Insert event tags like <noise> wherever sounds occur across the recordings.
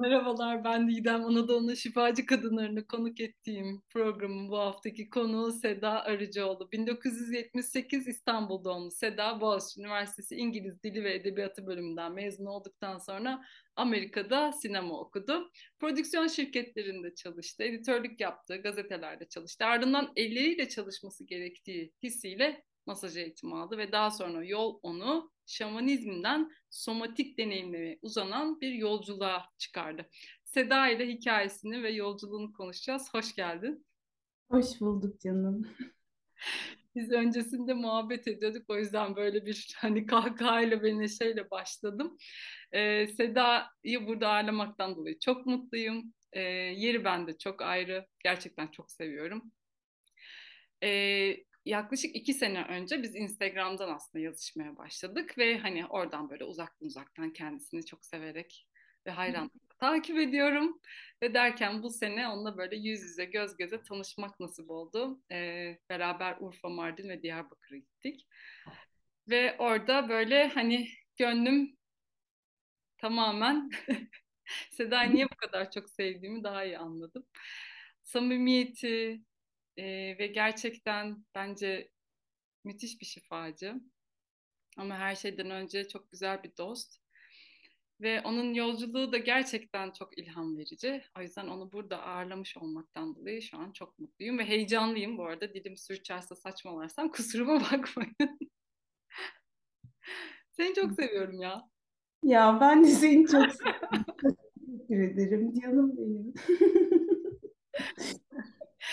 Merhabalar, ben Didem. Anadolu'nun şifacı kadınlarını konuk ettiğim programın bu haftaki konuğu Seda Arıcıoğlu. 1978 İstanbul doğumlu Seda, Boğaziçi Üniversitesi İngiliz Dili ve Edebiyatı bölümünden mezun olduktan sonra Amerika'da sinema okudu. Prodüksiyon şirketlerinde çalıştı, editörlük yaptı, gazetelerde çalıştı. Ardından elleriyle çalışması gerektiği hissiyle masaj eğitimi aldı ve daha sonra yol onu şamanizmden somatik deneyimlere uzanan bir yolculuğa çıkardı. Seda ile hikayesini ve yolculuğunu konuşacağız. Hoş geldin. Hoş bulduk canım. <laughs> Biz öncesinde muhabbet ediyorduk. O yüzden böyle bir <laughs> hani kahkahayla ve neşeyle başladım. Ee, Seda'yı burada ağırlamaktan dolayı çok mutluyum. Ee, yeri bende çok ayrı. Gerçekten çok seviyorum. Ee, yaklaşık iki sene önce biz Instagram'dan aslında yazışmaya başladık ve hani oradan böyle uzaktan uzaktan kendisini çok severek ve hayranlıkla takip ediyorum. Ve derken bu sene onunla böyle yüz yüze göz göze tanışmak nasip oldu. Ee, beraber Urfa, Mardin ve Diyarbakır'a gittik. Ve orada böyle hani gönlüm tamamen <laughs> Seda'yı niye bu kadar çok sevdiğimi daha iyi anladım. Samimiyeti, ee, ve gerçekten bence müthiş bir şifacı. Ama her şeyden önce çok güzel bir dost. Ve onun yolculuğu da gerçekten çok ilham verici. O yüzden onu burada ağırlamış olmaktan dolayı şu an çok mutluyum ve heyecanlıyım bu arada. Dilim sürçerse saçmalarsam <laughs> kusuruma bakmayın. Seni çok seviyorum ya. Ya ben de seni çok seviyorum. <laughs> Teşekkür ederim canım benim. <laughs>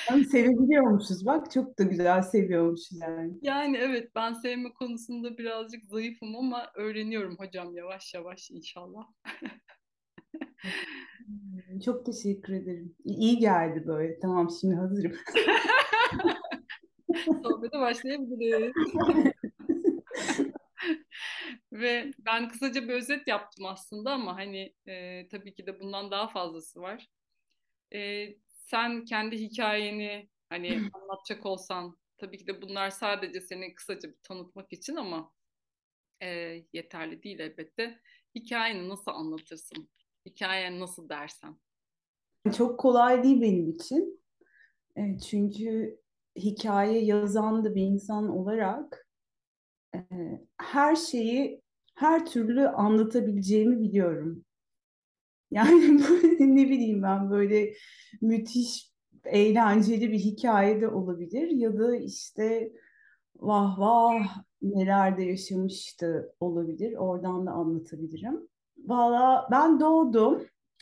Yani sevebiliyormuşuz bak çok da güzel seviyormuşuz yani. Yani evet ben sevme konusunda birazcık zayıfım ama öğreniyorum hocam yavaş yavaş inşallah. <laughs> Çok teşekkür ederim. İyi geldi böyle. Tamam şimdi hazırım. <laughs> Sohbete başlayabiliriz. <laughs> Ve ben kısaca bir özet yaptım aslında ama hani e, tabii ki de bundan daha fazlası var. E, sen kendi hikayeni hani anlatacak olsan tabii ki de bunlar sadece seni kısaca bir tanıtmak için ama e, yeterli değil elbette. Hikayeni nasıl anlatırsın? Hikayen nasıl dersen? Çok kolay değil benim için. E, çünkü hikaye yazan da bir insan olarak e, her şeyi her türlü anlatabileceğimi biliyorum. Yani <laughs> ne bileyim ben böyle müthiş eğlenceli bir hikaye de olabilir ya da işte vah vah neler de yaşamıştı olabilir. Oradan da anlatabilirim. Valla ben doğdum <laughs>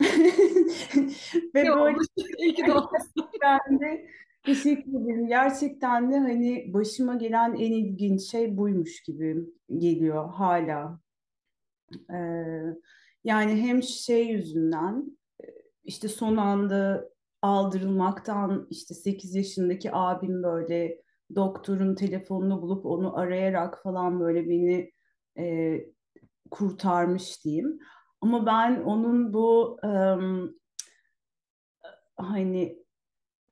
ve böyle iyi ki <laughs> ben de teşekkür ederim. Gerçekten de hani başıma gelen en ilginç şey buymuş gibi geliyor hala. Ee, yani hem şey yüzünden işte son anda aldırılmaktan işte 8 yaşındaki abim böyle doktorun telefonunu bulup onu arayarak falan böyle beni e, kurtarmış diyeyim. Ama ben onun bu e, hani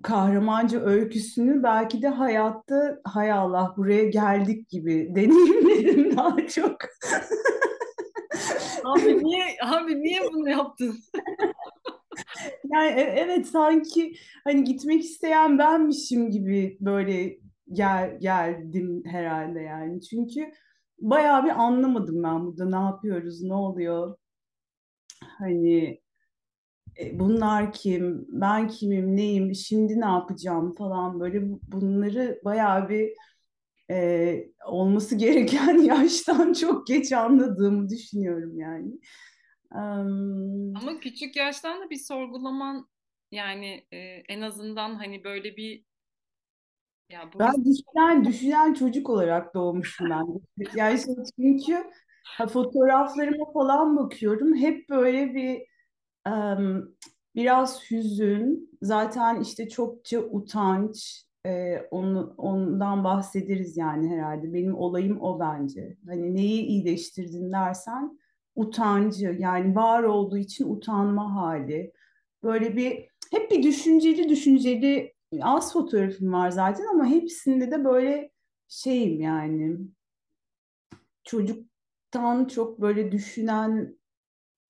kahramanca öyküsünü belki de hayatta hay Allah buraya geldik gibi deneyimledim daha çok. <laughs> Abi niye abi niye bunu yaptın? <laughs> Yani e- evet sanki hani gitmek isteyen benmişim gibi böyle gel geldim herhalde yani. Çünkü bayağı bir anlamadım ben burada ne yapıyoruz, ne oluyor. Hani e, bunlar kim, ben kimim, neyim, şimdi ne yapacağım falan böyle bunları bayağı bir e, olması gereken <laughs> yaştan çok geç anladığımı düşünüyorum yani. Um, Ama küçük yaştan da bir sorgulaman yani e, en azından hani böyle bir ya bu ben düşünen, düşünen çocuk olarak doğmuşum ben. <laughs> Yani işte çünkü ha, fotoğraflarıma falan bakıyorum. Hep böyle bir um, biraz hüzün, zaten işte çokça utanç, e, onu, ondan bahsederiz yani herhalde. Benim olayım o bence. Hani neyi iyileştirdin dersen utancı yani var olduğu için utanma hali. Böyle bir hep bir düşünceli düşünceli az fotoğrafım var zaten ama hepsinde de böyle şeyim yani çocuktan çok böyle düşünen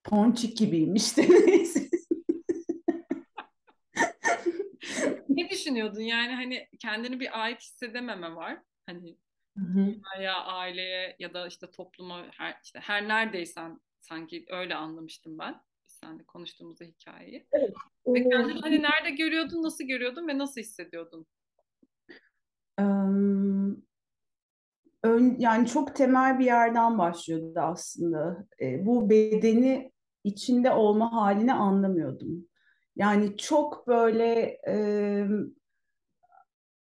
ponçik gibiyim işte <laughs> neyse. Ne düşünüyordun? Yani hani kendini bir ait hissedememe var. Hani ya aileye ya da işte topluma her işte her neredeysen sanki öyle anlamıştım ben. Biz seninle konuştuğumuzda hikayeyi. Evet. Ve kendini hani nerede görüyordun, nasıl görüyordun ve nasıl hissediyordun? Ön, yani çok temel bir yerden başlıyordu aslında. E, bu bedeni içinde olma halini anlamıyordum. Yani çok böyle e,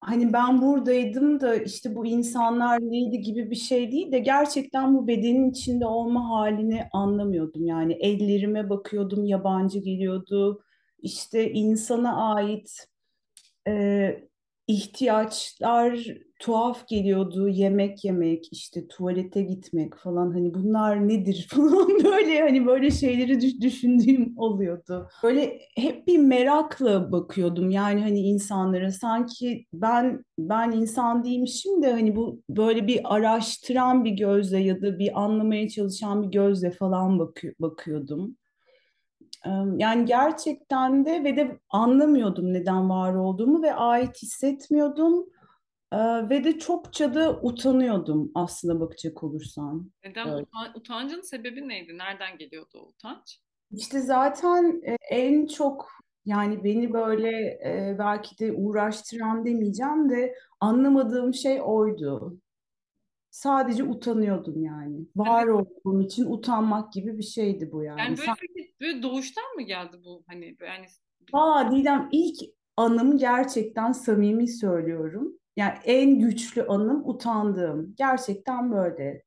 hani ben buradaydım da işte bu insanlar neydi gibi bir şey değil de gerçekten bu bedenin içinde olma halini anlamıyordum. Yani ellerime bakıyordum yabancı geliyordu. İşte insana ait e, ihtiyaçlar tuhaf geliyordu. Yemek yemek, işte tuvalete gitmek falan hani bunlar nedir <laughs> falan böyle hani böyle şeyleri düş- düşündüğüm oluyordu. Böyle hep bir merakla bakıyordum yani hani insanlara sanki ben ben insan değilmişim de hani bu böyle bir araştıran bir gözle ya da bir anlamaya çalışan bir gözle falan bakı- bakıyordum. Yani gerçekten de ve de anlamıyordum neden var olduğumu ve ait hissetmiyordum. Ve de çokça da utanıyordum aslında bakacak olursan. Neden utan- utancın sebebi neydi? Nereden geliyordu o utanç? İşte zaten e, en çok yani beni böyle e, belki de uğraştıran demeyeceğim de anlamadığım şey oydu. Sadece utanıyordum yani. Var olduğum için utanmak gibi bir şeydi bu yani yani. böyle peki böyle doğuştan mı geldi bu hani yani Aa Didem ilk anım gerçekten samimi söylüyorum. Yani en güçlü anım utandığım. Gerçekten böyle.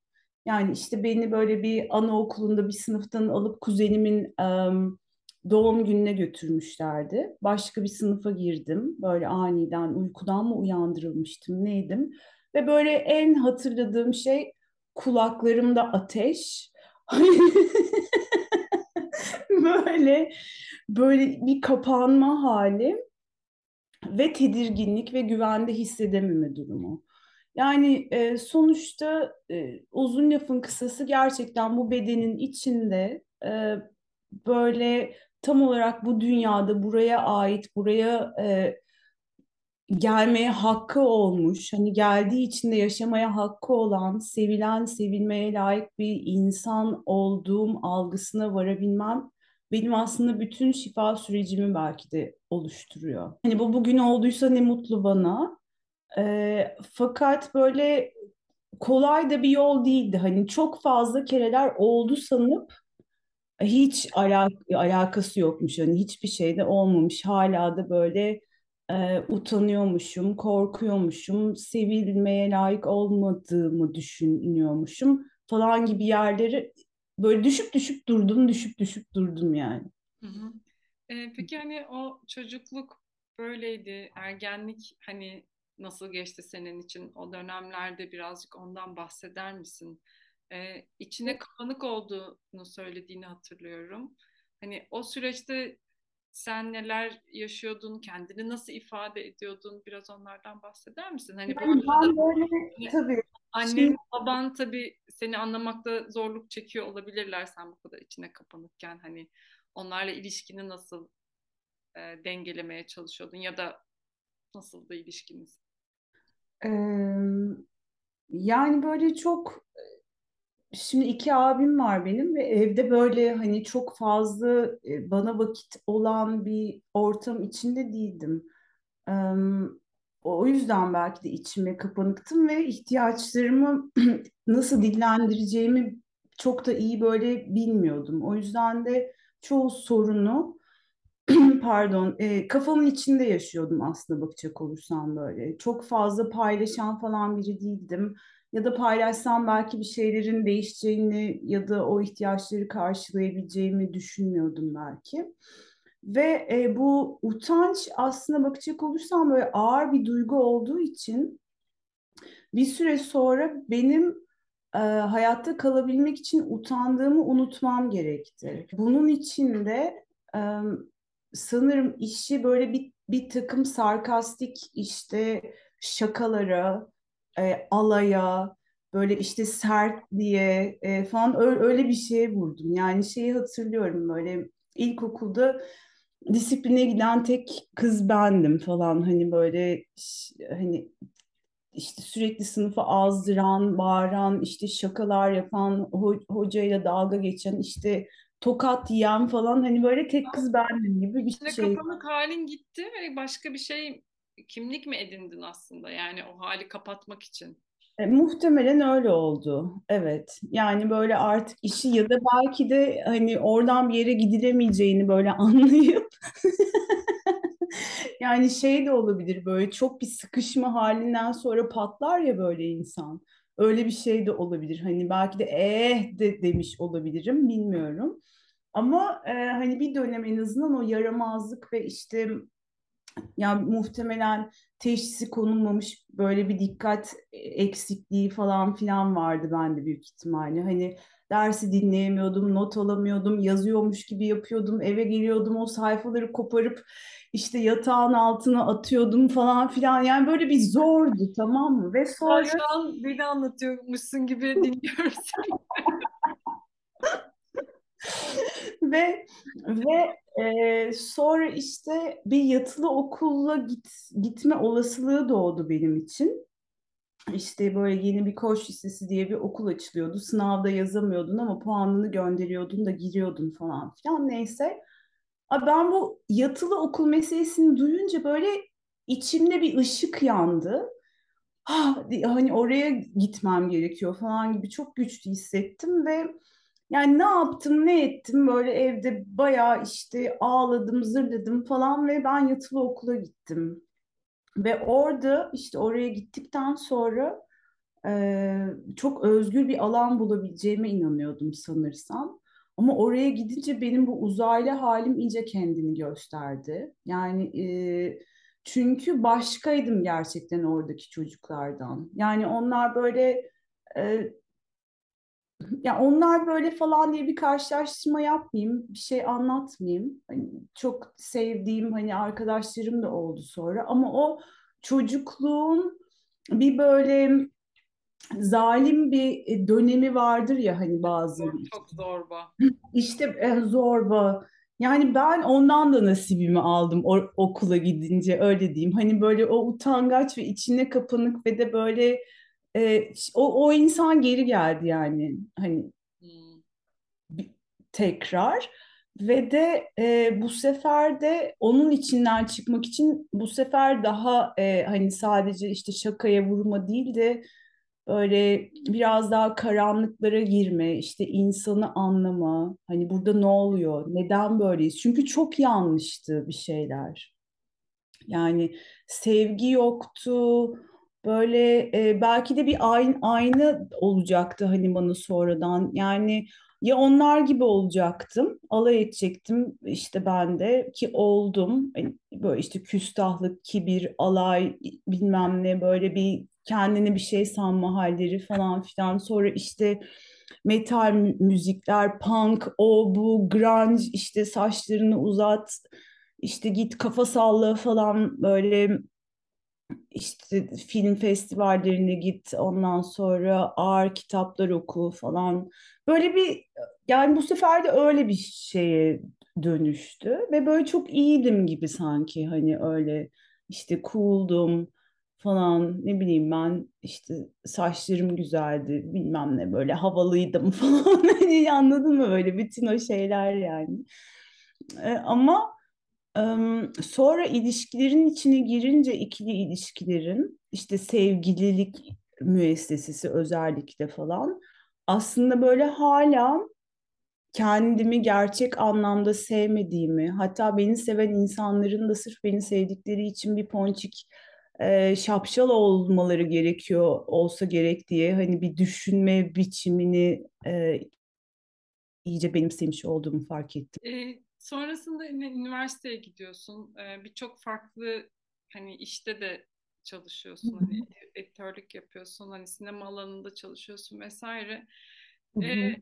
Yani işte beni böyle bir anaokulunda bir sınıftan alıp kuzenimin em, doğum gününe götürmüşlerdi. Başka bir sınıfa girdim. Böyle aniden uykudan mı uyandırılmıştım neydim. Ve böyle en hatırladığım şey kulaklarımda ateş. <laughs> Böyle böyle bir kapanma hali ve tedirginlik ve güvende hissedememe durumu. Yani e, sonuçta e, uzun lafın kısası gerçekten bu bedenin içinde e, böyle tam olarak bu dünyada buraya ait, buraya e, gelmeye hakkı olmuş, hani geldiği için de yaşamaya hakkı olan, sevilen, sevilmeye layık bir insan olduğum algısına varabilmem benim aslında bütün şifa sürecimi belki de oluşturuyor. Hani bu bugün olduysa ne mutlu bana. Ee, fakat böyle kolay da bir yol değildi. Hani çok fazla kereler oldu sanıp hiç alak alakası yokmuş. Hani hiçbir şeyde olmamış. Hala da böyle e, utanıyormuşum, korkuyormuşum, sevilmeye layık olmadığımı düşünüyormuşum falan gibi yerleri böyle düşüp düşüp durdum, düşüp düşüp durdum yani. Hı hı. Ee, peki hani o çocukluk böyleydi, ergenlik hani nasıl geçti senin için o dönemlerde birazcık ondan bahseder misin? Ee, içine kapanık olduğunu söylediğini hatırlıyorum. Hani o süreçte sen neler yaşıyordun, kendini nasıl ifade ediyordun? Biraz onlardan bahseder misin? Hani Yani ben böyle hani tabii annen, şimdi baban tabii seni anlamakta zorluk çekiyor olabilirler sen bu kadar içine kapanıkken hani onlarla ilişkini nasıl e, dengelemeye çalışıyordun ya da nasıldı ilişkiniz? e, yani böyle çok Şimdi iki abim var benim ve evde böyle hani çok fazla e, bana vakit olan bir ortam içinde değildim. O yüzden belki de içime kapanıktım ve ihtiyaçlarımı <clears throat> nasıl dillendireceğimi çok da iyi böyle bilmiyordum. O yüzden de çoğu sorunu <clears throat> pardon, e, kafamın içinde yaşıyordum aslında bakacak olursam böyle. Çok fazla paylaşan falan biri değildim. Ya da paylaşsam belki bir şeylerin değişeceğini ya da o ihtiyaçları karşılayabileceğimi düşünmüyordum belki. Ve e, bu utanç aslında bakacak olursam böyle ağır bir duygu olduğu için bir süre sonra benim e, hayatta kalabilmek için utandığımı unutmam gerekti. Bunun için de e, sanırım işi böyle bir, bir takım sarkastik işte şakalara, e, alaya, böyle işte sert diye e, falan öyle, öyle bir şeye vurdum. Yani şeyi hatırlıyorum böyle ilkokulda disipline giden tek kız bendim falan hani böyle hani işte sürekli sınıfı azdıran, bağıran, işte şakalar yapan, ho- hocayla dalga geçen, işte tokat yiyen falan hani böyle tek kız bendim gibi bir şey. kapanık halin gitti ve başka bir şey kimlik mi edindin aslında yani o hali kapatmak için? E, muhtemelen öyle oldu. Evet. Yani böyle artık işi ya da belki de hani oradan bir yere gidilemeyeceğini böyle <laughs> anlayıp <laughs> yani şey de olabilir böyle çok bir sıkışma halinden sonra patlar ya böyle insan. Öyle bir şey de olabilir. Hani belki de eh de demiş olabilirim bilmiyorum. Ama e, hani bir dönem en azından o yaramazlık ve işte yani muhtemelen teşhisi konulmamış böyle bir dikkat eksikliği falan filan vardı bende büyük ihtimalle. Hani dersi dinleyemiyordum, not alamıyordum, yazıyormuş gibi yapıyordum, eve geliyordum o sayfaları koparıp işte yatağın altına atıyordum falan filan. Yani böyle bir zordu tamam mı? Ve Ben sonra şu an beni anlatıyormuşsun gibi dinliyoruz. <laughs> ve ve e, sonra işte bir yatılı okulla git, gitme olasılığı doğdu benim için. İşte böyle yeni bir koç lisesi diye bir okul açılıyordu. Sınavda yazamıyordun ama puanını gönderiyordun da giriyordun falan filan neyse. Ben bu yatılı okul meselesini duyunca böyle içimde bir ışık yandı. Ah, hani oraya gitmem gerekiyor falan gibi çok güçlü hissettim ve yani ne yaptım ne ettim böyle evde bayağı işte ağladım zırladım falan ve ben yatılı okula gittim. Ve orada işte oraya gittikten sonra e, çok özgür bir alan bulabileceğime inanıyordum sanırsam. Ama oraya gidince benim bu uzaylı halim iyice kendini gösterdi. Yani e, çünkü başkaydım gerçekten oradaki çocuklardan. Yani onlar böyle e, ya onlar böyle falan diye bir karşılaştırma yapmayayım, bir şey anlatmayayım. Hani çok sevdiğim hani arkadaşlarım da oldu sonra ama o çocukluğun bir böyle zalim bir e, dönemi vardır ya hani Zor, çok için. zorba. <laughs> İşte e, zorba. Yani ben ondan da nasibimi aldım o, okula gidince öyle diyeyim. Hani böyle o utangaç ve içine kapanık ve de böyle e, o, o insan geri geldi yani. Hani Hmm. tekrar ve de e, bu sefer de onun içinden çıkmak için bu sefer daha e, hani sadece işte şakaya vurma değil de böyle biraz daha karanlıklara girme, işte insanı anlama, hani burada ne oluyor, neden böyleyiz? Çünkü çok yanlıştı bir şeyler. Yani sevgi yoktu. Böyle e, belki de bir aynı, aynı olacaktı hani bana sonradan. Yani ya onlar gibi olacaktım, alay edecektim işte ben de ki oldum. Hani böyle işte küstahlık, kibir, alay bilmem ne böyle bir kendine bir şey sanma halleri falan filan. Sonra işte metal mü- müzikler, punk, o bu, grunge işte saçlarını uzat işte git kafa salla falan böyle işte film festivallerine git ondan sonra ağır kitaplar oku falan. Böyle bir yani bu sefer de öyle bir şeye dönüştü ve böyle çok iyiydim gibi sanki hani öyle işte cool'dum falan ne bileyim ben işte saçlarım güzeldi bilmem ne böyle havalıydım <laughs> falan hani anladın mı böyle bütün o şeyler yani. E, ama Sonra ilişkilerin içine girince ikili ilişkilerin işte sevgililik müessesesi özellikle falan aslında böyle hala kendimi gerçek anlamda sevmediğimi hatta beni seven insanların da sırf beni sevdikleri için bir ponçik e, şapşal olmaları gerekiyor olsa gerek diye hani bir düşünme biçimini e, iyice benimsemiş olduğumu fark ettim. E, sonrasında üniversiteye gidiyorsun. E, birçok farklı hani işte de çalışıyorsun. Hani editörlük yapıyorsun. Hani sinema alanında çalışıyorsun vesaire. E, hı.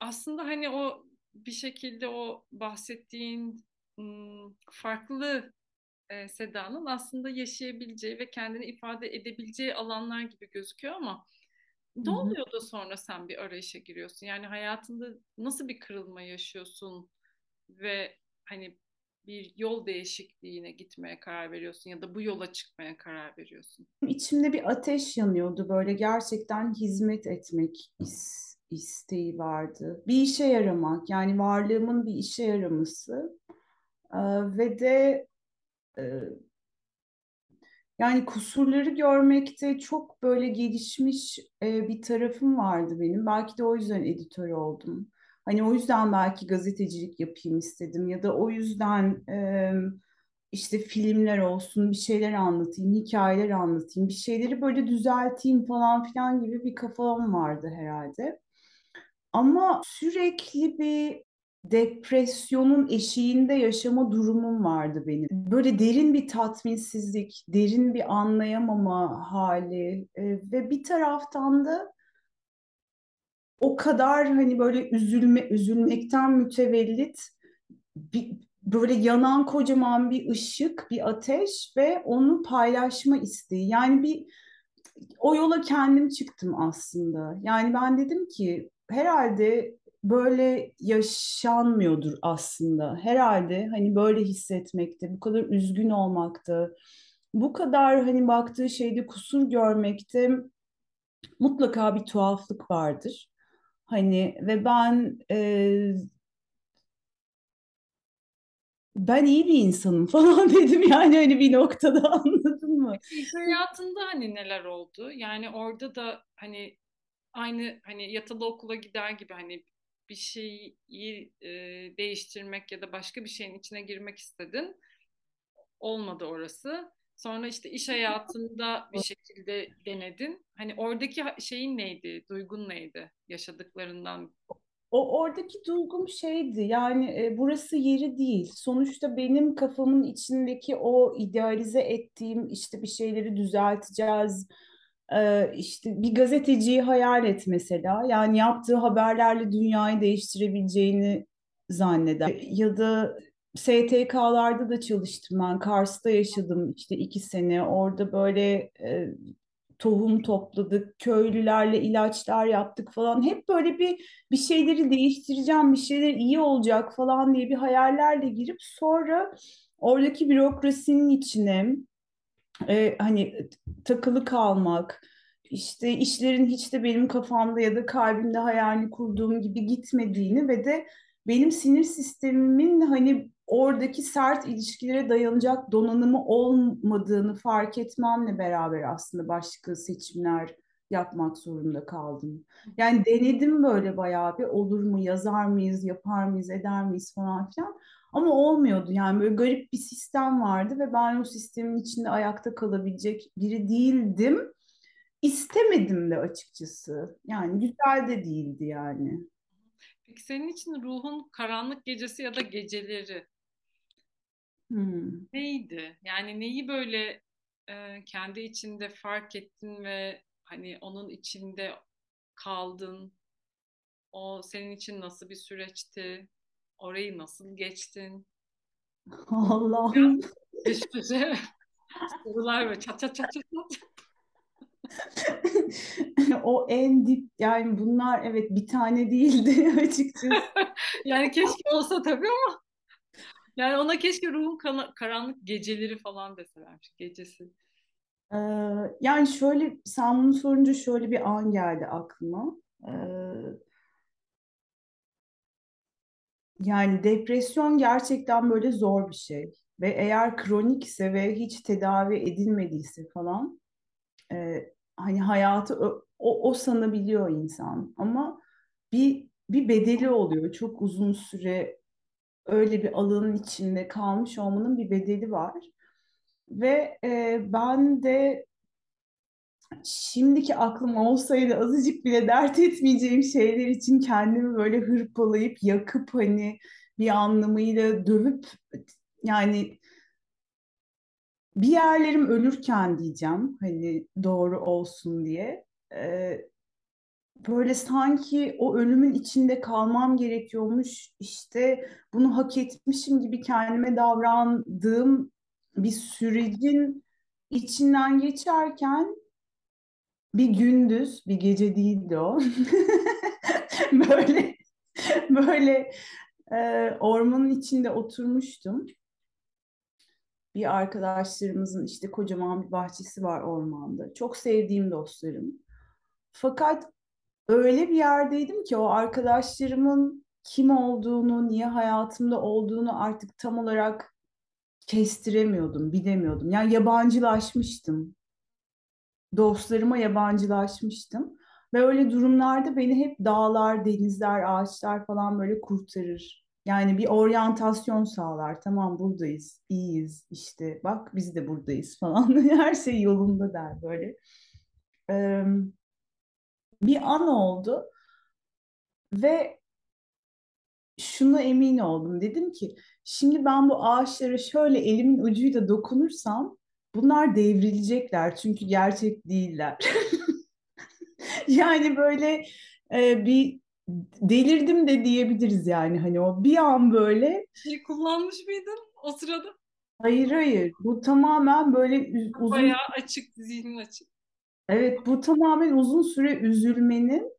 aslında hani o bir şekilde o bahsettiğin farklı e, Seda'nın aslında yaşayabileceği ve kendini ifade edebileceği alanlar gibi gözüküyor ama ne oluyor da sonra sen bir arayışa giriyorsun? Yani hayatında nasıl bir kırılma yaşıyorsun ve hani bir yol değişikliğine gitmeye karar veriyorsun ya da bu yola çıkmaya karar veriyorsun? İçimde bir ateş yanıyordu böyle gerçekten hizmet etmek is- isteği vardı. Bir işe yaramak yani varlığımın bir işe yaraması Ee, ve de e, yani kusurları görmekte çok böyle gelişmiş e, bir tarafım vardı benim. Belki de o yüzden editör oldum. Hani o yüzden belki gazetecilik yapayım istedim ya da o yüzden e, işte filmler olsun bir şeyler anlatayım, hikayeler anlatayım, bir şeyleri böyle düzelteyim falan filan gibi bir kafam vardı herhalde. Ama sürekli bir depresyonun eşiğinde yaşama durumum vardı benim. Böyle derin bir tatminsizlik, derin bir anlayamama hali ve bir taraftan da o kadar hani böyle üzülme üzülmekten mütevellit bir, böyle yanan kocaman bir ışık, bir ateş ve onu paylaşma isteği. Yani bir o yola kendim çıktım aslında. Yani ben dedim ki herhalde böyle yaşanmıyordur aslında. Herhalde hani böyle hissetmekte, bu kadar üzgün olmakta, bu kadar hani baktığı şeyde kusur görmekte mutlaka bir tuhaflık vardır. Hani ve ben e, ben iyi bir insanım <laughs> falan dedim yani hani bir noktada <laughs> anladın mı? İş hayatında hani neler oldu? Yani orada da hani aynı hani yatılı okula gider gibi hani bir şeyi e, değiştirmek ya da başka bir şeyin içine girmek istedin. Olmadı orası. Sonra işte iş hayatında bir şekilde denedin. Hani oradaki şeyin neydi? Duygun neydi? Yaşadıklarından O oradaki duygum şeydi yani e, burası yeri değil. Sonuçta benim kafamın içindeki o idealize ettiğim işte bir şeyleri düzelteceğiz. e, işte bir gazeteciyi hayal et mesela. Yani yaptığı haberlerle dünyayı değiştirebileceğini zanneder. Ya da STK'larda da çalıştım ben. Kars'ta yaşadım işte iki sene. Orada böyle e, tohum topladık, köylülerle ilaçlar yaptık falan. Hep böyle bir bir şeyleri değiştireceğim, bir şeyler iyi olacak falan diye bir hayallerle girip sonra oradaki bürokrasinin içine e, hani takılı kalmak, işte işlerin hiç de benim kafamda ya da kalbimde hayalini kurduğum gibi gitmediğini ve de benim sinir sistemimin hani oradaki sert ilişkilere dayanacak donanımı olmadığını fark etmemle beraber aslında başka seçimler yapmak zorunda kaldım. Yani denedim böyle bayağı bir olur mu, yazar mıyız, yapar mıyız, eder miyiz falan filan. Ama olmuyordu yani böyle garip bir sistem vardı ve ben o sistemin içinde ayakta kalabilecek biri değildim. İstemedim de açıkçası. Yani güzel de değildi yani. Peki senin için ruhun karanlık gecesi ya da geceleri Hmm. neydi? Yani neyi böyle e, kendi içinde fark ettin ve hani onun içinde kaldın? O senin için nasıl bir süreçti? Orayı nasıl geçtin? <laughs> Allah'ım. Peş peşe <laughs> sorular ve çat çat çat çat. çat. <laughs> O en dip yani bunlar evet bir tane değildi açıkçası. Yani keşke olsa tabii ama yani ona keşke ruhun karanlık geceleri falan deselermiş. Gecesi. Ee, yani şöyle sen bunu sorunca şöyle bir an geldi aklıma. Ee, yani depresyon gerçekten böyle zor bir şey. Ve eğer kronikse ve hiç tedavi edilmediyse falan e, hani hayatı o, o sanabiliyor insan. Ama bir bir bedeli oluyor. Çok uzun süre öyle bir alanın içinde kalmış olmanın bir bedeli var. Ve e, ben de şimdiki aklım olsaydı azıcık bile dert etmeyeceğim şeyler için kendimi böyle hırpalayıp yakıp hani bir anlamıyla dövüp yani bir yerlerim ölürken diyeceğim hani doğru olsun diye e, böyle sanki o ölümün içinde kalmam gerekiyormuş işte bunu hak etmişim gibi kendime davrandığım bir sürecin içinden geçerken bir gündüz, bir gece değildi o. <laughs> Böyle böyle e, ormanın içinde oturmuştum. Bir arkadaşlarımızın işte kocaman bir bahçesi var ormanda. Çok sevdiğim dostlarım. Fakat öyle bir yerdeydim ki o arkadaşlarımın kim olduğunu, niye hayatımda olduğunu artık tam olarak kestiremiyordum, bilemiyordum. Yani yabancılaşmıştım. Dostlarıma yabancılaşmıştım. Ve öyle durumlarda beni hep dağlar, denizler, ağaçlar falan böyle kurtarır. Yani bir oryantasyon sağlar. Tamam buradayız, iyiyiz işte. Bak biz de buradayız falan. <laughs> Her şey yolunda der böyle. Ee, bir an oldu ve şunu emin oldum. Dedim ki şimdi ben bu ağaçlara şöyle elimin ucuyla dokunursam bunlar devrilecekler çünkü gerçek değiller. <laughs> Yani böyle e, bir delirdim de diyebiliriz yani hani o bir an böyle Şey kullanmış mıydın o sırada? hayır hayır bu tamamen böyle uzun Bayağı açık, zihnin açık. Evet bu tamamen uzun süre üzülmenin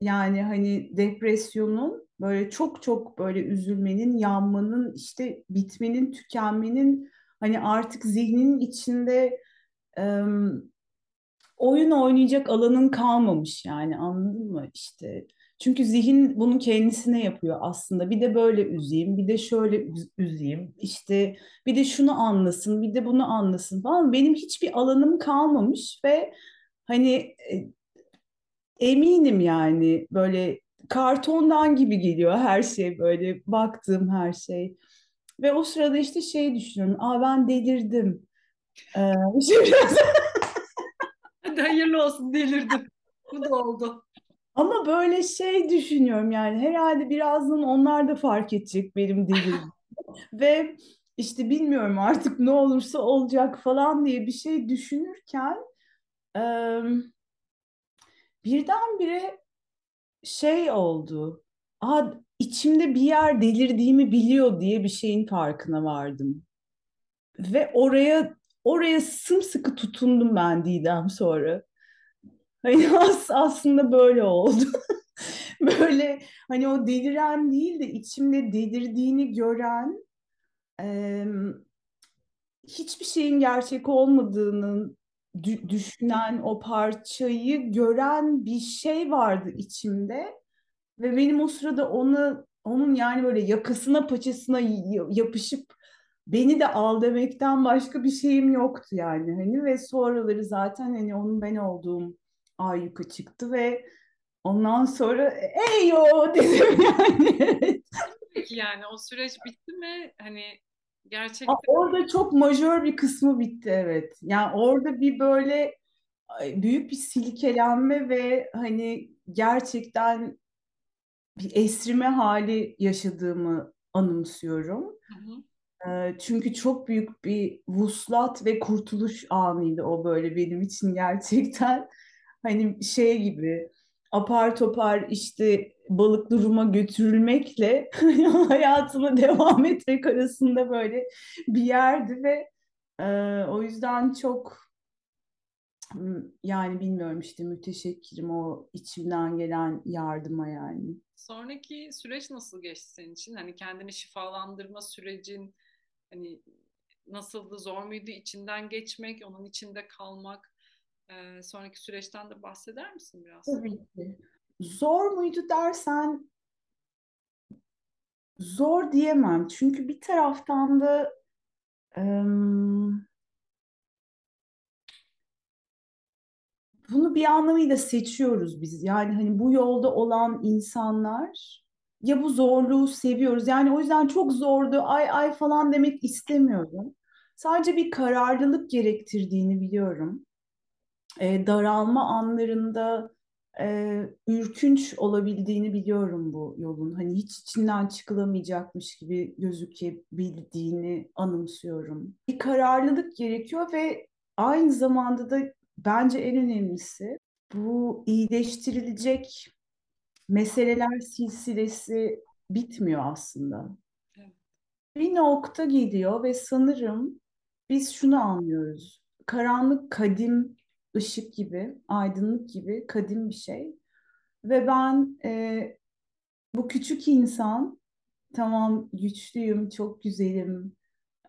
yani hani depresyonun böyle çok çok böyle üzülmenin yanmanın işte bitmenin tükenmenin hani artık zihninin içinde oyun oynayacak alanın kalmamış yani anladın mı işte. Çünkü zihin bunu kendisine yapıyor aslında. Bir de böyle üzeyim, bir de şöyle üz- üzeyim. işte bir de şunu anlasın, bir de bunu anlasın falan. Benim hiçbir alanım kalmamış ve hani e, eminim yani böyle kartondan gibi geliyor her şey böyle baktığım her şey. Ve o sırada işte şey düşünüyorum. Aa ben delirdim. Ee, <laughs> işte biraz Hadi hayırlı olsun delirdim. Bu da oldu. Ama böyle şey düşünüyorum yani herhalde birazdan onlar da fark edecek benim delirdiğimi. <laughs> Ve işte bilmiyorum artık ne olursa olacak falan diye bir şey düşünürken e, birdenbire şey oldu. Aa, içimde bir yer delirdiğimi biliyor diye bir şeyin farkına vardım. Ve oraya oraya sımsıkı tutundum ben Didem sonra. Hani <laughs> as aslında böyle oldu. <laughs> Böyle hani o deliren değil de içimde delirdiğini gören, e, hiçbir şeyin gerçek olmadığını dü- düşünen o parçayı gören bir şey vardı içimde ve benim o sırada onu onun yani böyle yakasına paçasına yapışıp beni de al demekten başka bir şeyim yoktu yani hani ve sonraları zaten hani onun ben olduğum ayyuka çıktı ve ondan sonra eyo <laughs> dedim yani. Peki yani o süreç bitti mi? Hani Gerçekten Orada çok majör bir kısmı bitti evet. Yani orada bir böyle büyük bir silkelenme ve hani gerçekten bir esrime hali yaşadığımı anımsıyorum. Hı hı. Çünkü çok büyük bir vuslat ve kurtuluş anıydı o böyle benim için gerçekten. Hani şey gibi apar topar işte balık duruma götürülmekle <laughs> hayatıma devam etmek arasında böyle bir yerdi ve e, o yüzden çok yani bilmiyorum işte müteşekkirim o içimden gelen yardıma yani. sonraki süreç nasıl geçti senin için? Hani kendini şifalandırma sürecin hani nasıldı? Zor muydu içinden geçmek, onun içinde kalmak? Ee, sonraki süreçten de bahseder misin biraz? Tabii ki. Zor muydu dersen zor diyemem. Çünkü bir taraftan da em, bunu bir anlamıyla seçiyoruz biz. Yani hani bu yolda olan insanlar ya bu zorluğu seviyoruz. Yani o yüzden çok zordu ay ay falan demek istemiyorum. Sadece bir kararlılık gerektirdiğini biliyorum. E, daralma anlarında e, ürkünç olabildiğini biliyorum bu yolun. Hani hiç içinden çıkılamayacakmış gibi gözükebildiğini anımsıyorum. Bir kararlılık gerekiyor ve aynı zamanda da bence en önemlisi bu iyileştirilecek meseleler silsilesi bitmiyor aslında. Evet. Bir nokta geliyor ve sanırım biz şunu anlıyoruz. Karanlık kadim ışık gibi, aydınlık gibi kadim bir şey. Ve ben e, bu küçük insan, tamam güçlüyüm, çok güzelim,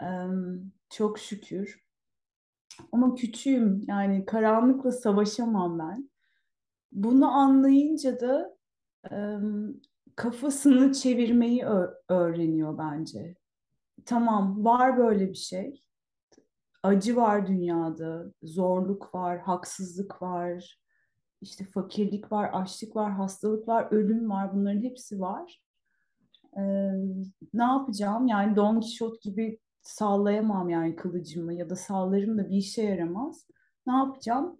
em, çok şükür. Ama küçüğüm, yani karanlıkla savaşamam ben. Bunu anlayınca da em, kafasını çevirmeyi öğreniyor bence. Tamam, var böyle bir şey. Acı var dünyada, zorluk var, haksızlık var, işte fakirlik var, açlık var, hastalık var, ölüm var. Bunların hepsi var. Ee, ne yapacağım? Yani Don Kişot gibi sallayamam yani kılıcımı ya da sallarım da bir işe yaramaz. Ne yapacağım?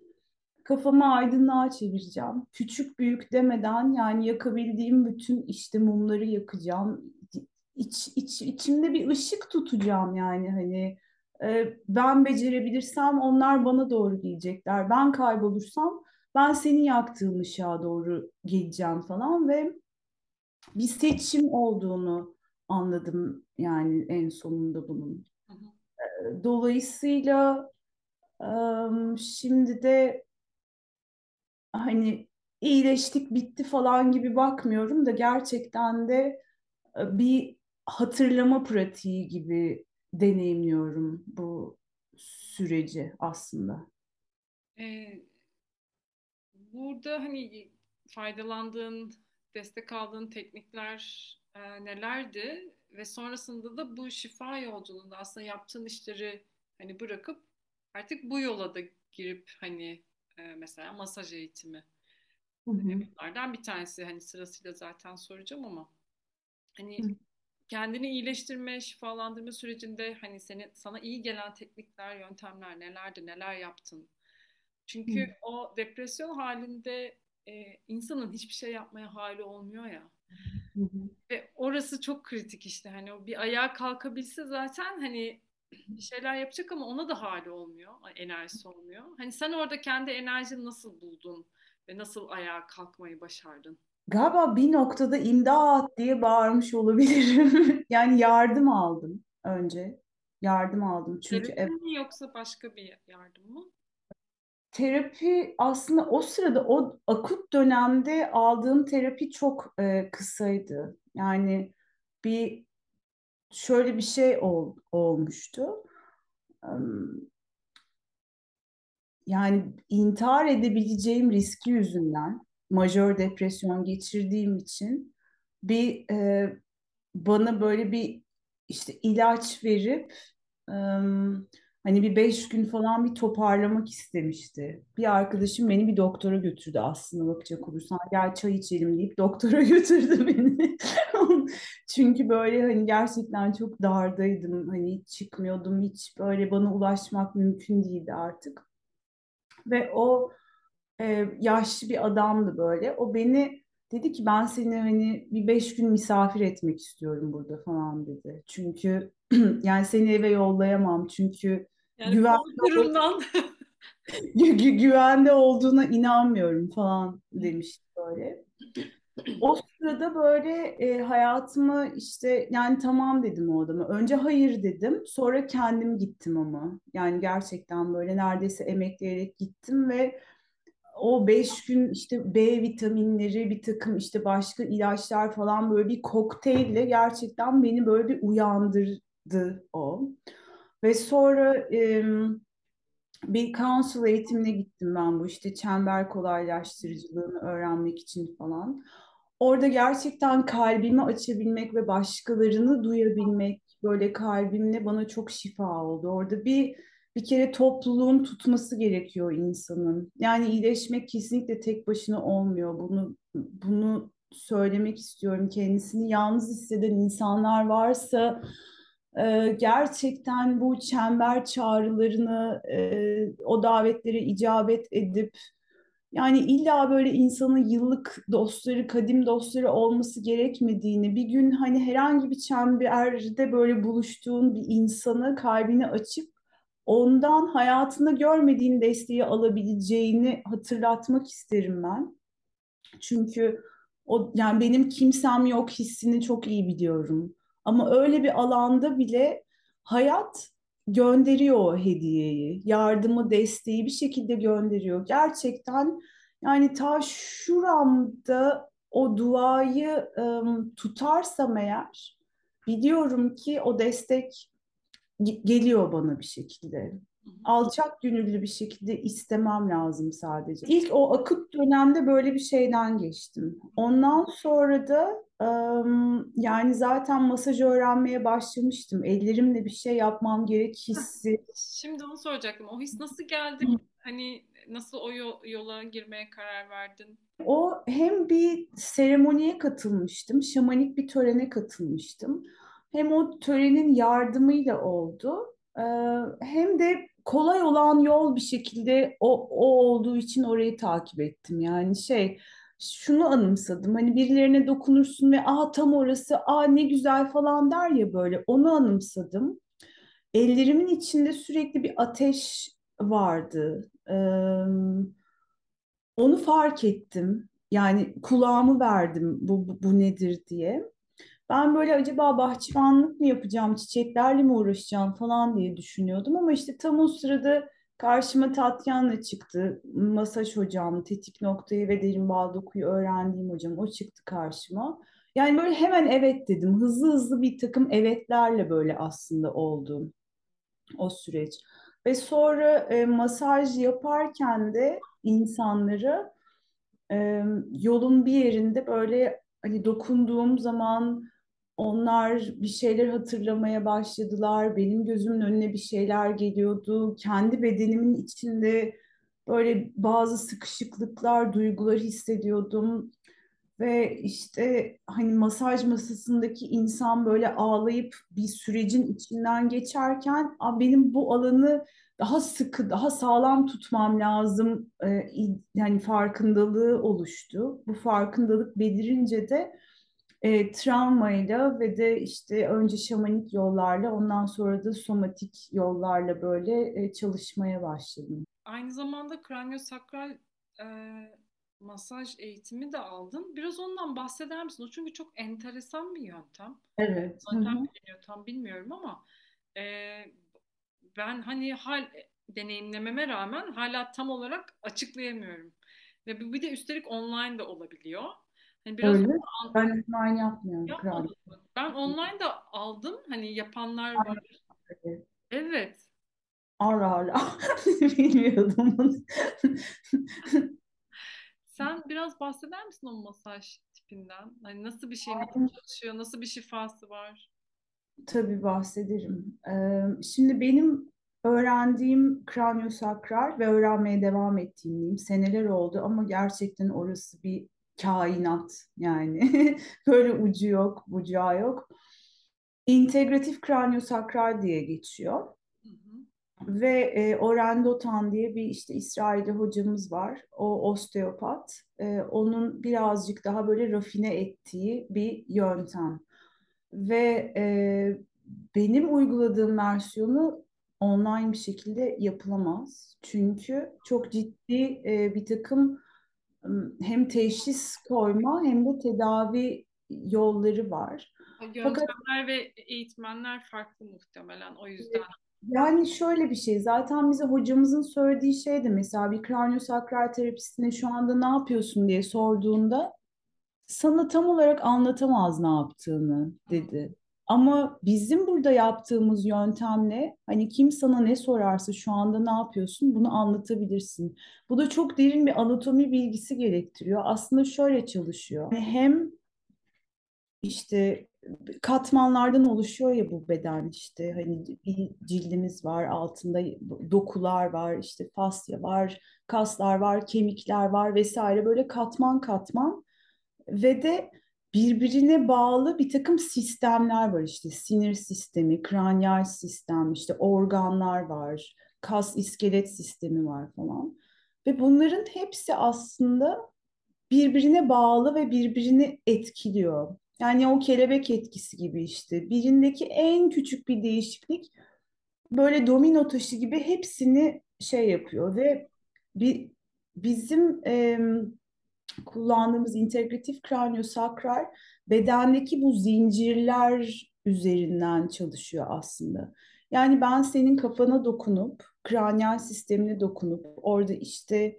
Kafamı aydınlığa çevireceğim. Küçük büyük demeden yani yakabildiğim bütün işte mumları yakacağım. İç, iç, içimde bir ışık tutacağım yani hani ben becerebilirsem onlar bana doğru gelecekler. Ben kaybolursam ben senin yaktığın ışığa doğru geleceğim falan ve bir seçim olduğunu anladım yani en sonunda bunun. Hı. Dolayısıyla e, şimdi de hani iyileştik bitti falan gibi bakmıyorum da gerçekten de e, bir hatırlama pratiği gibi deneyimliyorum bu süreci aslında. Ee, burada hani faydalandığın, destek aldığın teknikler e, nelerdi? Ve sonrasında da bu şifa yolculuğunda aslında yaptığın işleri hani bırakıp artık bu yola da girip hani e, mesela masaj eğitimi Hı hı. bunlardan bir tanesi hani sırasıyla zaten soracağım ama hani Hı kendini iyileştirme, şifalandırma sürecinde hani senin sana iyi gelen teknikler, yöntemler nelerdi, neler yaptın? Çünkü o depresyon halinde e, insanın hiçbir şey yapmaya hali olmuyor ya. Ve orası çok kritik işte hani o bir ayağa kalkabilse zaten hani <clears throat> bir şeyler yapacak ama ona da hali olmuyor, enerjisi olmuyor. Hani sen orada kendi enerjini nasıl buldun ve nasıl ayağa kalkmayı başardın? Galiba bir noktada imdat diye bağırmış olabilirim. <laughs> Yani yardım aldım önce. Yardım aldım çünkü Terapi mi yoksa başka bir yardım mı? Terapi aslında o sırada o akut dönemde aldığım terapi çok e, kısaydı. Yani bir şöyle bir şey ol- olmuştu. Yani intihar edebileceğim riski yüzünden majör depresyon geçirdiğim için bir e, bana böyle bir işte ilaç verip em, hani bir beş gün falan bir toparlamak istemişti. Bir arkadaşım beni bir doktora götürdü aslında bakacak olursan. Gel çay içelim deyip doktora <laughs> götürdü beni. <laughs> Çünkü böyle hani gerçekten çok dardaydım. Hani hiç çıkmıyordum. Hiç böyle bana ulaşmak mümkün değildi artık. Ve o e, yaşlı bir adamdı böyle. O beni dedi ki ben seni hani bir beş gün misafir etmek istiyorum burada falan dedi. Çünkü <clears throat> yani seni eve yollayamam çünkü Yani güven korkularımdan <laughs> gü- gü- güvende olduğuna inanmıyorum falan demişti böyle. O sırada böyle e, hayatımı işte yani tamam dedim o adama. Önce hayır dedim. Sonra kendim gittim ama. Yani gerçekten böyle neredeyse emekleyerek gittim ve o beş gün işte B vitaminleri bir takım işte başka ilaçlar falan böyle bir kokteylle gerçekten beni böyle bir uyandırdı o. Ve sonra e, bir counsel eğitimine gittim ben bu işte çember kolaylaştırıcılığını öğrenmek için falan. Orada gerçekten kalbimi açabilmek ve başkalarını duyabilmek böyle kalbimle bana çok şifa oldu. Orada bir bir kere topluluğun tutması gerekiyor insanın. Yani iyileşmek kesinlikle tek başına olmuyor. Bunu bunu söylemek istiyorum. Kendisini yalnız hisseden insanlar varsa e, gerçekten bu çember çağrılarını, e, o davetlere icabet edip yani illa böyle insanın yıllık dostları, kadim dostları olması gerekmediğini, bir gün hani herhangi bir çemberde böyle buluştuğun bir insanı kalbini açıp ondan hayatında görmediğin desteği alabileceğini hatırlatmak isterim ben. Çünkü o yani benim kimsem yok hissini çok iyi biliyorum. Ama öyle bir alanda bile hayat gönderiyor o hediyeyi, yardımı, desteği bir şekilde gönderiyor. Gerçekten yani ta şuramda o duayı ım, tutarsam eğer biliyorum ki o destek geliyor bana bir şekilde. Alçak gönüllü bir şekilde istemem lazım sadece. İlk o akut dönemde böyle bir şeyden geçtim. Ondan sonra da yani zaten masaj öğrenmeye başlamıştım. Ellerimle bir şey yapmam gerek hissi. Şimdi onu soracaktım. O his nasıl geldi? Hani nasıl o yo- yola girmeye karar verdin? O hem bir seremoniye katılmıştım, şamanik bir törene katılmıştım. Hem o törenin yardımıyla oldu. Ee, hem de kolay olan yol bir şekilde o, o olduğu için orayı takip ettim. Yani şey, şunu anımsadım. Hani birilerine dokunursun ve aa tam orası, aa ne güzel falan der ya böyle. Onu anımsadım. Ellerimin içinde sürekli bir ateş vardı. Ee, onu fark ettim. Yani kulağımı verdim bu, bu, bu nedir diye. Ben böyle acaba bahçıvanlık mı yapacağım, çiçeklerle mi uğraşacağım falan diye düşünüyordum. Ama işte tam o sırada karşıma Tatyana çıktı. Masaj hocam, tetik noktayı ve derin bağ dokuyu öğrendiğim hocam. O çıktı karşıma. Yani böyle hemen evet dedim. Hızlı hızlı bir takım evetlerle böyle aslında oldu o süreç. Ve sonra e, masaj yaparken de insanları e, yolun bir yerinde böyle hani dokunduğum zaman onlar bir şeyler hatırlamaya başladılar. Benim gözümün önüne bir şeyler geliyordu. Kendi bedenimin içinde böyle bazı sıkışıklıklar, duygular hissediyordum. Ve işte hani masaj masasındaki insan böyle ağlayıp bir sürecin içinden geçerken "Aa, benim bu alanı daha sıkı, daha sağlam tutmam lazım e, yani farkındalığı oluştu. Bu farkındalık belirince de e, travmayla ve de işte önce şamanik yollarla ondan sonra da somatik yollarla böyle e, çalışmaya başladım. Aynı zamanda kraniosakral e, masaj eğitimi de aldın. Biraz ondan bahseder misin? O çünkü çok enteresan bir yöntem. Evet. Mi deniyor tam bilmiyorum ama e, ben hani hal deneyimlememe rağmen hala tam olarak açıklayamıyorum. Ve bir de üstelik online de olabiliyor. Hani biraz Öyle. an- Ben online yapmıyorum kral. Ben online da aldım. Hani yapanlar var. Evet. Ara ara. <laughs> Bilmiyordum bunu. Sen biraz bahseder misin o masaj tipinden? Hani nasıl bir şey, nasıl çalışıyor, nasıl bir şifası var? Tabii bahsederim. Ee, şimdi benim öğrendiğim kraniosakral ve öğrenmeye devam ettiğim seneler oldu ama gerçekten orası bir kainat yani. <laughs> Böyle ucu yok, bucağı yok. İntegratif kraniosakral diye geçiyor. Hı hı. Ve e, Oren Dotan diye bir işte İsrail'de hocamız var. O osteopat. E, onun birazcık daha böyle rafine ettiği bir yöntem. Ve e, benim uyguladığım versiyonu online bir şekilde yapılamaz. Çünkü çok ciddi e, bir takım ım, hem teşhis koyma hem de tedavi yolları var. O Fakat ve eğitmenler farklı muhtemelen o yüzden. Yani şöyle bir şey, zaten bize hocamızın söylediği şey de mesela bir kraniosakral terapistine şu anda ne yapıyorsun diye sorduğunda sana tam olarak anlatamaz ne yaptığını dedi. Ama bizim burada yaptığımız yöntemle hani kim sana ne sorarsa şu anda ne yapıyorsun bunu anlatabilirsin. Bu da çok derin bir anatomi bilgisi gerektiriyor. Aslında şöyle çalışıyor. Hem işte katmanlardan oluşuyor ya bu beden işte hani bir cildimiz var altında dokular var işte fasya var kaslar var kemikler var vesaire böyle katman katman ve de birbirine bağlı bir takım sistemler var işte sinir sistemi, kraniyal sistem, işte organlar var, kas iskelet sistemi var falan. Ve bunların hepsi aslında birbirine bağlı ve birbirini etkiliyor. Yani o kelebek etkisi gibi işte. Birindeki en küçük bir değişiklik böyle domino taşı gibi hepsini şey yapıyor ve bir bizim em, kullandığımız integratif kraniosakral bedendeki bu zincirler üzerinden çalışıyor aslında. Yani ben senin kafana dokunup, kraniyal sistemine dokunup, orada işte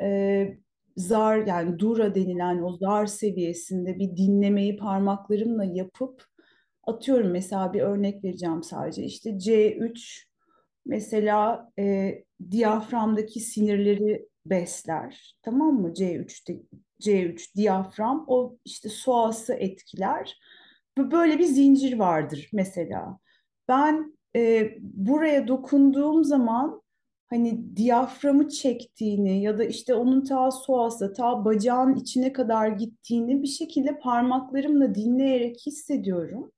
e, zar yani dura denilen o zar seviyesinde bir dinlemeyi parmaklarımla yapıp atıyorum mesela bir örnek vereceğim sadece. İşte C3 mesela e, diyaframdaki sinirleri besler. Tamam mı? C3'te C3 diyafram o işte psoas'ı etkiler. Böyle bir zincir vardır mesela. Ben e, buraya dokunduğum zaman hani diyaframı çektiğini ya da işte onun ta psoas'a, ta bacağın içine kadar gittiğini bir şekilde parmaklarımla dinleyerek hissediyorum.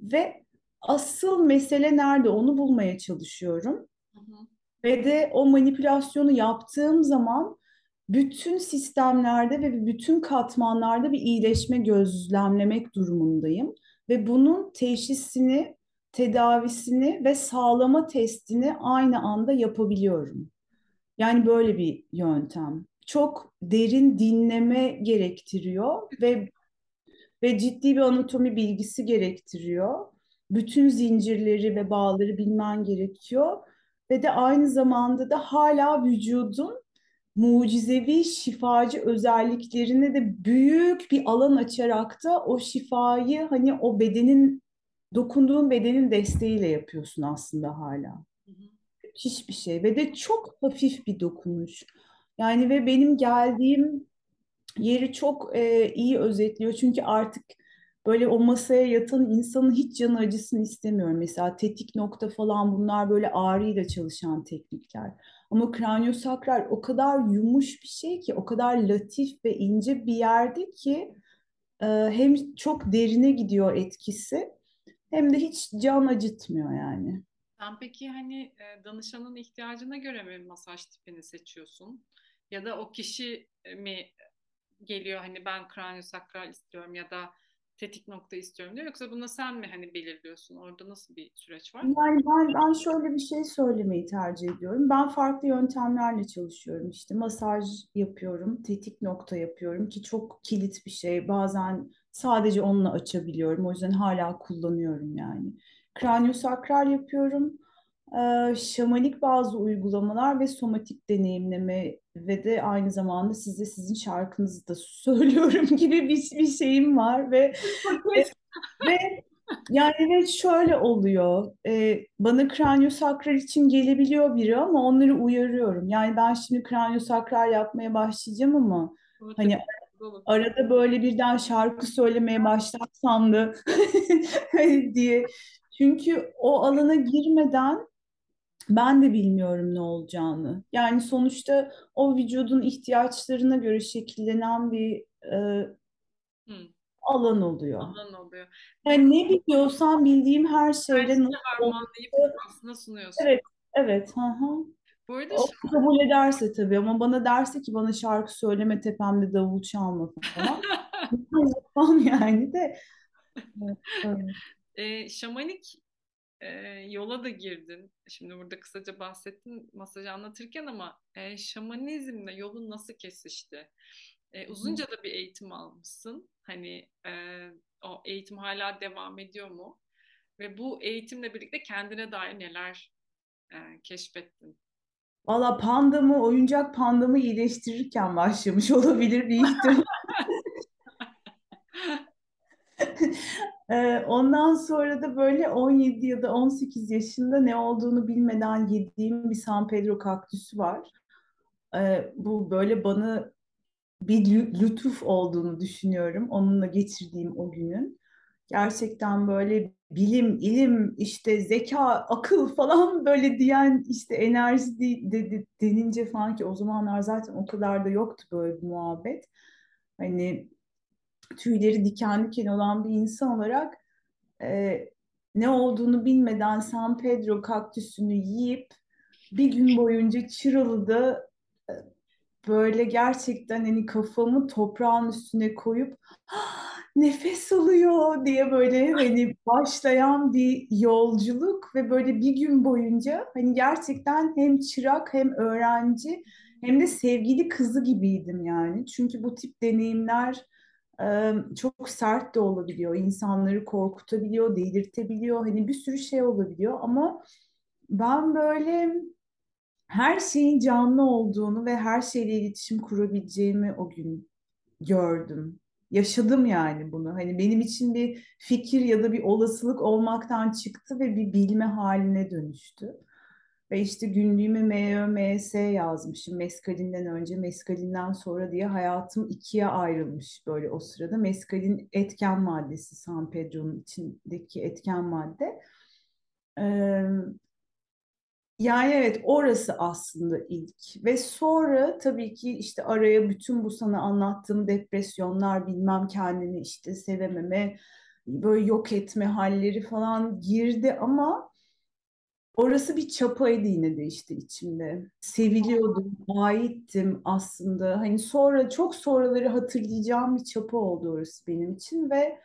Ve asıl mesele nerede onu bulmaya çalışıyorum. Hı hı. Ve de o manipülasyonu yaptığım zaman bütün sistemlerde ve bütün katmanlarda bir iyileşme gözlemlemek durumundayım. Ve bunun teşhisini, tedavisini ve sağlama testini aynı anda yapabiliyorum. Yani böyle bir yöntem. Çok derin dinleme gerektiriyor ve ve ciddi bir anatomi bilgisi gerektiriyor. Bütün zincirleri ve bağları bilmen gerekiyor. Ve de aynı zamanda da hala vücudun mucizevi şifacı özelliklerine de büyük bir alan açarak da o şifayı hani o bedenin dokunduğun bedenin desteğiyle yapıyorsun aslında hala. Hı. Hiçbir şey ve de çok hafif bir dokunuş. Yani ve benim geldiğim yeri çok e, iyi özetliyor. Çünkü artık böyle o masaya yatan insanın hiç canı acısını istemiyorum. Mesela tetik nokta falan bunlar böyle ağrıyla çalışan teknikler. Ama kraniosakral o kadar yumuş bir şey ki, o kadar latif ve ince bir yerde ki e, hem çok derine gidiyor etkisi hem de hiç can acıtmıyor yani. Sen peki hani e, danışanın ihtiyacına göre mi masaj tipini seçiyorsun? Ya da o kişi mi geliyor hani ben kraniosakral istiyorum ya da tetik nokta istiyorum diyor. Yoksa bunu sen mi hani belirliyorsun? Orada nasıl bir süreç var? Yani ben, ben şöyle bir şey söylemeyi tercih ediyorum. Ben farklı yöntemlerle çalışıyorum. İşte masaj yapıyorum, tetik nokta yapıyorum ki çok kilit bir şey. Bazen sadece onunla açabiliyorum. O yüzden hala kullanıyorum yani. Kraniosakral yapıyorum. Ee, şamanik bazı uygulamalar ve somatik deneyimleme ve de aynı zamanda size sizin şarkınızı da <laughs> söylüyorum gibi bir, bir şeyim var ve <laughs> ve yani evet şöyle oluyor. Ee, bana kraniosakral için gelebiliyor biri ama onları uyarıyorum. Yani ben şimdi kraniosakral yapmaya başlayacağım ama çok hani arada böyle birden şarkı söylemeye başlarsam da <laughs> diye. Çünkü o alana girmeden ben de bilmiyorum ne olacağını. Yani sonuçta o vücudun ihtiyaçlarına göre şekillenen bir e, Hı, alan oluyor. alan oluyor. Yani ne biliyorsam bildiğim her şeyle nasıl harmanlayıp aslında sunuyorsun. Evet, evet. Hı hı. Bu arada O şey, kabul ederse tabii ama bana derse ki bana şarkı söyleme tepemde davul çalma falan. <laughs> Yapmam yani de. Evet, evet. e, şamanik e, yola da girdin. Şimdi burada kısaca bahsettin masajı anlatırken ama e, şamanizmle yolun nasıl kesişti? E, uzunca da bir eğitim almışsın. Hani e, o eğitim hala devam ediyor mu? Ve bu eğitimle birlikte kendine dair neler e, keşfettin? Valla pandamı, oyuncak pandamı iyileştirirken başlamış <laughs> olabilir bir ihtimal. <laughs> Ee, Ondan sonra da böyle 17 ya da 18 yaşında ne olduğunu bilmeden yediğim bir San Pedro kaktüsü var. Ee, Bu böyle bana bir lü- lütuf olduğunu düşünüyorum. Onunla geçirdiğim o günün. Gerçekten böyle bilim, ilim, işte zeka, akıl falan <laughs> böyle diyen işte enerji de- de- denince falan ki o zamanlar zaten o kadar da yoktu böyle bir muhabbet. Hani tüyleri diken diken olan bir insan olarak e, ne olduğunu bilmeden San Pedro kaktüsünü yiyip bir gün boyunca Çıralı'da e, böyle gerçekten hani kafamı toprağın üstüne koyup "Ah, nefes alıyor diye böyle hani başlayan bir yolculuk ve böyle bir gün boyunca hani gerçekten hem çırak hem öğrenci hem de sevgili kızı gibiydim yani. Çünkü bu tip deneyimler çok sert de olabiliyor. İnsanları korkutabiliyor, delirtebiliyor. Hani bir sürü şey olabiliyor ama ben böyle her şeyin canlı olduğunu ve her şeyle iletişim kurabileceğimi o gün gördüm. Yaşadım yani bunu. Hani benim için bir fikir ya da bir olasılık olmaktan çıktı ve bir bilme haline dönüştü. Ve işte günlüğüme MEÖMS yazmışım. Meskalinden önce, meskalinden sonra diye hayatım ikiye ayrılmış böyle o sırada. Meskalin etken maddesi, San Pedro'nun içindeki etken madde. Ee, yani evet orası aslında ilk ve sonra tabii ki işte araya bütün bu sana anlattığım depresyonlar bilmem kendini işte sevememe böyle yok etme halleri falan girdi ama orası bir çapaydı yine de işte içimde. Seviliyordum, aittim aslında. Hani sonra çok sonraları hatırlayacağım bir çapa oldu orası benim için ve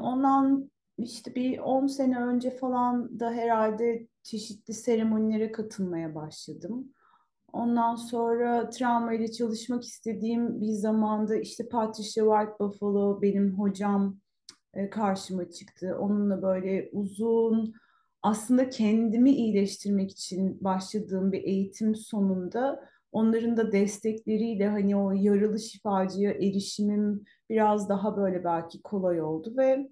ondan işte bir 10 sene önce falan da herhalde çeşitli seremonilere katılmaya başladım. Ondan sonra travma ile çalışmak istediğim bir zamanda işte Patricia White Buffalo benim hocam e, karşıma çıktı. Onunla böyle uzun aslında kendimi iyileştirmek için başladığım bir eğitim sonunda onların da destekleriyle hani o yaralı şifacıya erişimim biraz daha böyle belki kolay oldu ve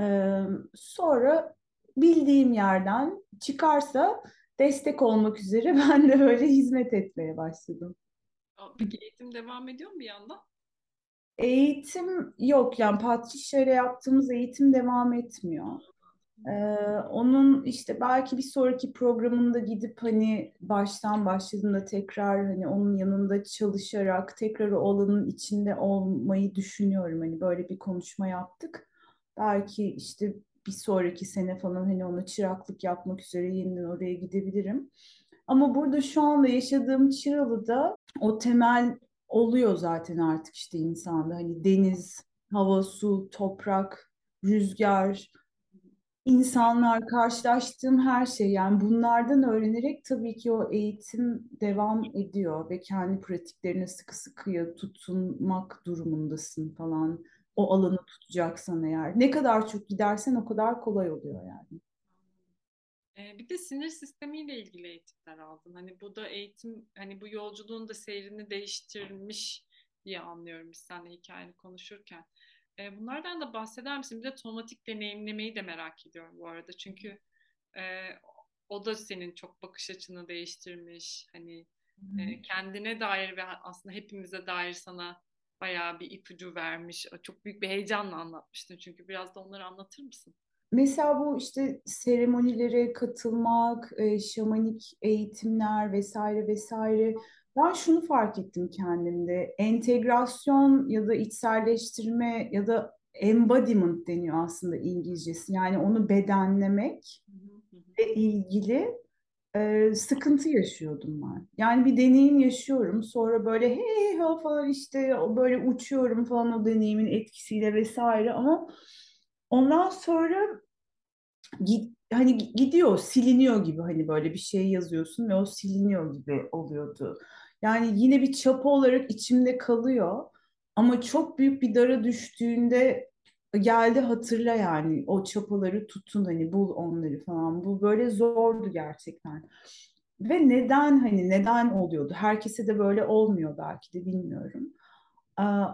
e, sonra bildiğim yerden çıkarsa destek olmak üzere <laughs> ben de böyle hizmet etmeye başladım. Peki eğitim devam ediyor mu bir yandan? Eğitim yok yani Patricia ile yaptığımız eğitim devam etmiyor. Ee, onun işte belki bir sonraki programında gidip hani baştan başladığında tekrar hani onun yanında çalışarak tekrar o alanın içinde olmayı düşünüyorum. Hani böyle bir konuşma yaptık. Belki işte bir sonraki sene falan hani ona çıraklık yapmak üzere yeniden oraya gidebilirim. Ama burada şu anda yaşadığım Çıralı'da o temel oluyor zaten artık işte insanda. Hani deniz, hava, su, toprak, rüzgar, insanlar, karşılaştığım her şey yani bunlardan öğrenerek tabii ki o eğitim devam ediyor ve kendi pratiklerine sıkı sıkıya tutunmak durumundasın falan. O alanı tutacaksan eğer. Ne kadar çok gidersen o kadar kolay oluyor yani. Ee, bir de sinir sistemiyle ilgili eğitimler aldın. Hani bu da eğitim, hani bu yolculuğun da seyrini değiştirmiş diye anlıyorum biz seninle hikayeni konuşurken. E, bunlardan da bahseder misin? Bir de tomatik deneyimlemeyi de merak ediyorum bu arada. Çünkü e, o da senin çok bakış açını değiştirmiş. Hani e, kendine dair ve aslında hepimize dair sana bayağı bir ipucu vermiş. Çok büyük bir heyecanla anlatmıştın çünkü biraz da onları anlatır mısın? Mesela bu işte seremonilere katılmak, şamanik eğitimler vesaire vesaire. Ben şunu fark ettim kendimde. Entegrasyon ya da içselleştirme ya da embodiment deniyor aslında İngilizcesi. Yani onu bedenlemek ve ilgili e, sıkıntı yaşıyordum ben. Yani bir deneyim yaşıyorum. Sonra böyle hey ha falan işte böyle uçuyorum falan o deneyimin etkisiyle vesaire ama ondan sonra hani gidiyor, siliniyor gibi hani böyle bir şey yazıyorsun ve o siliniyor gibi oluyordu. Yani yine bir çapa olarak içimde kalıyor ama çok büyük bir dara düştüğünde geldi hatırla yani o çapaları tutun hani bul onları falan. Bu böyle zordu gerçekten. Ve neden hani neden oluyordu? Herkese de böyle olmuyor belki de bilmiyorum.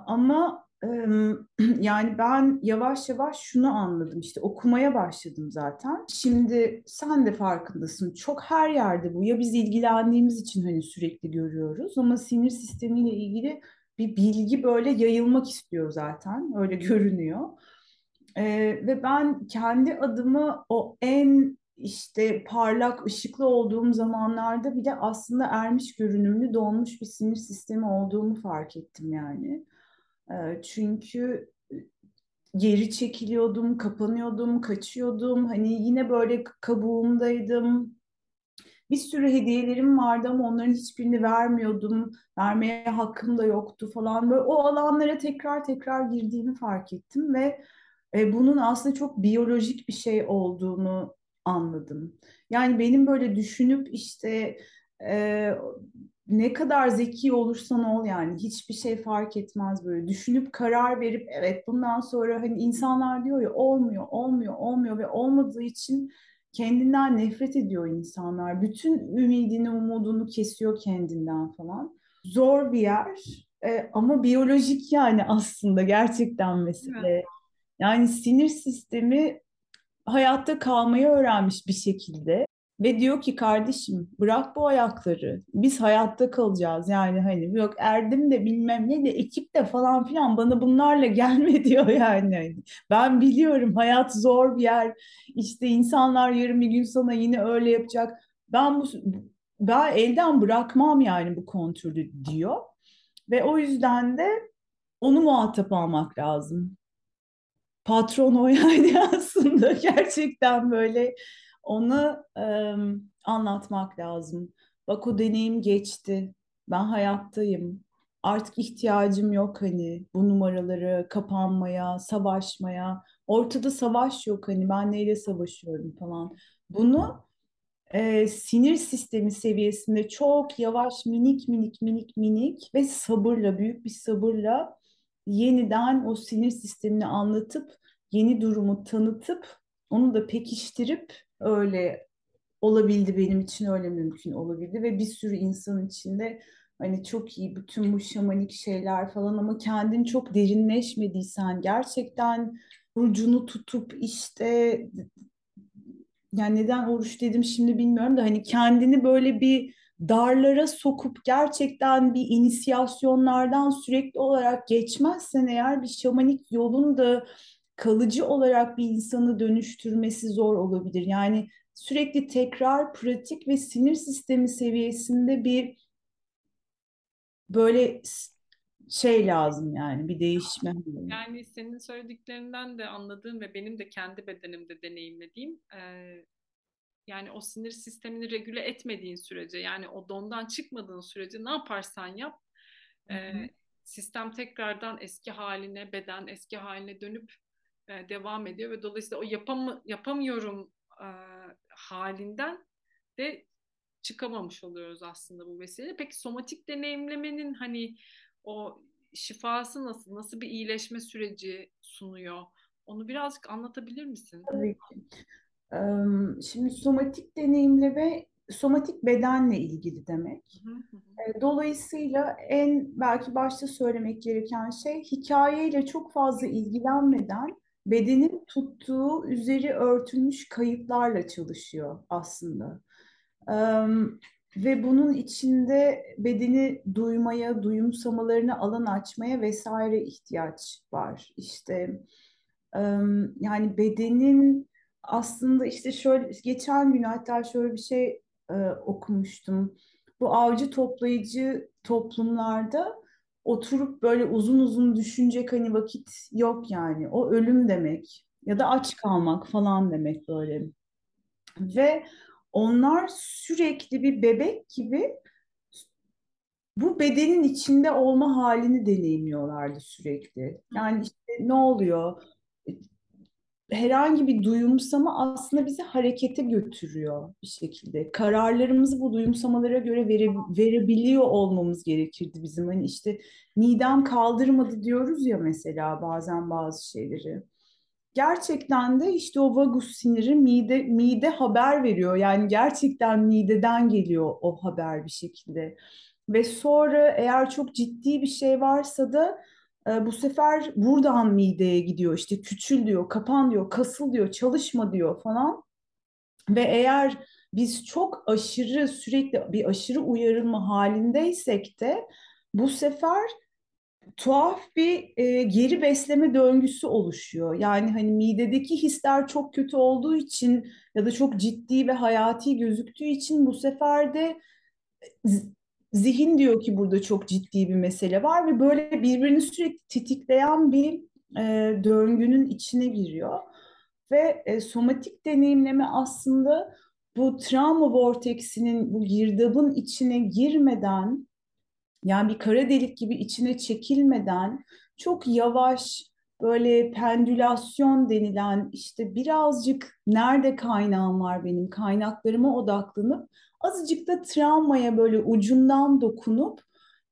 Ama <clears throat> yani ben yavaş yavaş şunu anladım işte okumaya başladım zaten. Şimdi sen de farkındasın çok her yerde bu ya biz ilgilendiğimiz için hani sürekli görüyoruz ama sinir sistemiyle ilgili bir bilgi böyle yayılmak istiyor zaten öyle görünüyor. Ee, ve ben kendi adımı o en işte parlak, ışıklı olduğum zamanlarda bile aslında ermiş görünümlü doğmuş bir sinir sistemi olduğumu fark ettim yani. Ee, çünkü geri çekiliyordum, kapanıyordum, kaçıyordum. Hani yine böyle kabuğumdaydım. Bir sürü hediyelerim vardı ama onların hiçbirini vermiyordum. Vermeye hakkım da yoktu falan. Böyle o alanlara tekrar tekrar girdiğimi fark ettim ve e, bunun aslında çok biyolojik bir şey olduğunu anladım. Yani benim böyle düşünüp işte e, ne kadar zeki olursan ol yani hiçbir şey fark etmez böyle. Düşünüp karar verip evet bundan sonra hani insanlar diyor ya olmuyor, olmuyor, olmuyor ve olmadığı için kendinden nefret ediyor insanlar. Bütün ümidini, umudunu kesiyor kendinden falan. Zor bir yer e, ama biyolojik yani aslında gerçekten mesele. Yani sinir sistemi hayatta kalmayı öğrenmiş bir şekilde. Ve diyor ki kardeşim bırak bu ayakları. Biz hayatta kalacağız. Yani hani yok Erdim de bilmem ne de ekip de falan filan bana bunlarla <laughs> gelme diyor yani. Ben biliyorum hayat zor bir yer. İşte insanlar yarın bir gün sana yine öyle yapacak. Ben bu ben elden bırakmam yani bu kontürü diyor. Ve o yüzden de onu muhatap almak lazım. Patron o yani <laughs> aslında gerçekten böyle onu e, anlatmak lazım. Bak o deneyim geçti. Ben hayattayım. Artık ihtiyacım yok hani bu numaraları kapanmaya, savaşmaya. Ortada savaş yok hani ben neyle savaşıyorum falan. Bunu e, sinir sistemi seviyesinde çok yavaş minik minik minik minik ve sabırla büyük bir sabırla yeniden o sinir sistemini anlatıp yeni durumu tanıtıp onu da pekiştirip öyle olabildi benim için öyle mümkün olabildi ve bir sürü insanın içinde hani çok iyi bütün bu şamanik şeyler falan ama kendin çok derinleşmediysen gerçekten burcunu tutup işte yani neden oruç dedim şimdi bilmiyorum da hani kendini böyle bir darlara sokup gerçekten bir inisiyasyonlardan sürekli olarak geçmezsen eğer bir şamanik yolun da kalıcı olarak bir insanı dönüştürmesi zor olabilir. Yani sürekli tekrar, pratik ve sinir sistemi seviyesinde bir böyle şey lazım yani bir değişme. Yani senin söylediklerinden de anladığım ve benim de kendi bedenimde deneyimlediğim e, yani o sinir sistemini regüle etmediğin sürece yani o dondan çıkmadığın sürece ne yaparsan yap e, sistem tekrardan eski haline beden eski haline dönüp e, devam ediyor ve dolayısıyla o yapam yapamıyorum e, halinden de çıkamamış oluyoruz aslında bu vesileyle. Peki somatik deneyimlemenin hani o şifası nasıl, nasıl bir iyileşme süreci sunuyor? Onu birazcık anlatabilir misin? Tabii ki. Şimdi somatik deneyimleme somatik bedenle ilgili demek. Dolayısıyla en belki başta söylemek gereken şey hikayeyle çok fazla ilgilenmeden bedenin tuttuğu üzeri örtülmüş kayıtlarla çalışıyor aslında. ve bunun içinde bedeni duymaya, duyumsamalarını alan açmaya vesaire ihtiyaç var. İşte yani bedenin aslında işte şöyle geçen gün hatta şöyle bir şey e, okumuştum. Bu avcı toplayıcı toplumlarda oturup böyle uzun uzun düşünecek hani vakit yok yani. O ölüm demek ya da aç kalmak falan demek böyle. Ve onlar sürekli bir bebek gibi bu bedenin içinde olma halini deneyimliyorlardı sürekli. Yani işte ne oluyor? Herhangi bir duyumsama aslında bizi harekete götürüyor bir şekilde. Kararlarımızı bu duyumsamalara göre vere, verebiliyor olmamız gerekirdi bizim. Hani işte midem kaldırmadı diyoruz ya mesela bazen bazı şeyleri. Gerçekten de işte o vagus siniri mide mide haber veriyor. Yani gerçekten mideden geliyor o haber bir şekilde. Ve sonra eğer çok ciddi bir şey varsa da bu sefer buradan mideye gidiyor işte küçül diyor, kapan diyor, kasıl diyor, çalışma diyor falan. Ve eğer biz çok aşırı sürekli bir aşırı uyarılma halindeysek de bu sefer tuhaf bir e, geri besleme döngüsü oluşuyor. Yani hani midedeki hisler çok kötü olduğu için ya da çok ciddi ve hayati gözüktüğü için bu sefer de zihin diyor ki burada çok ciddi bir mesele var ve böyle birbirini sürekli tetikleyen bir e, döngünün içine giriyor. Ve e, somatik deneyimleme aslında bu travma vorteksinin, bu girdabın içine girmeden, yani bir kara delik gibi içine çekilmeden çok yavaş, böyle pendülasyon denilen işte birazcık nerede kaynağım var benim kaynaklarıma odaklanıp azıcık da travmaya böyle ucundan dokunup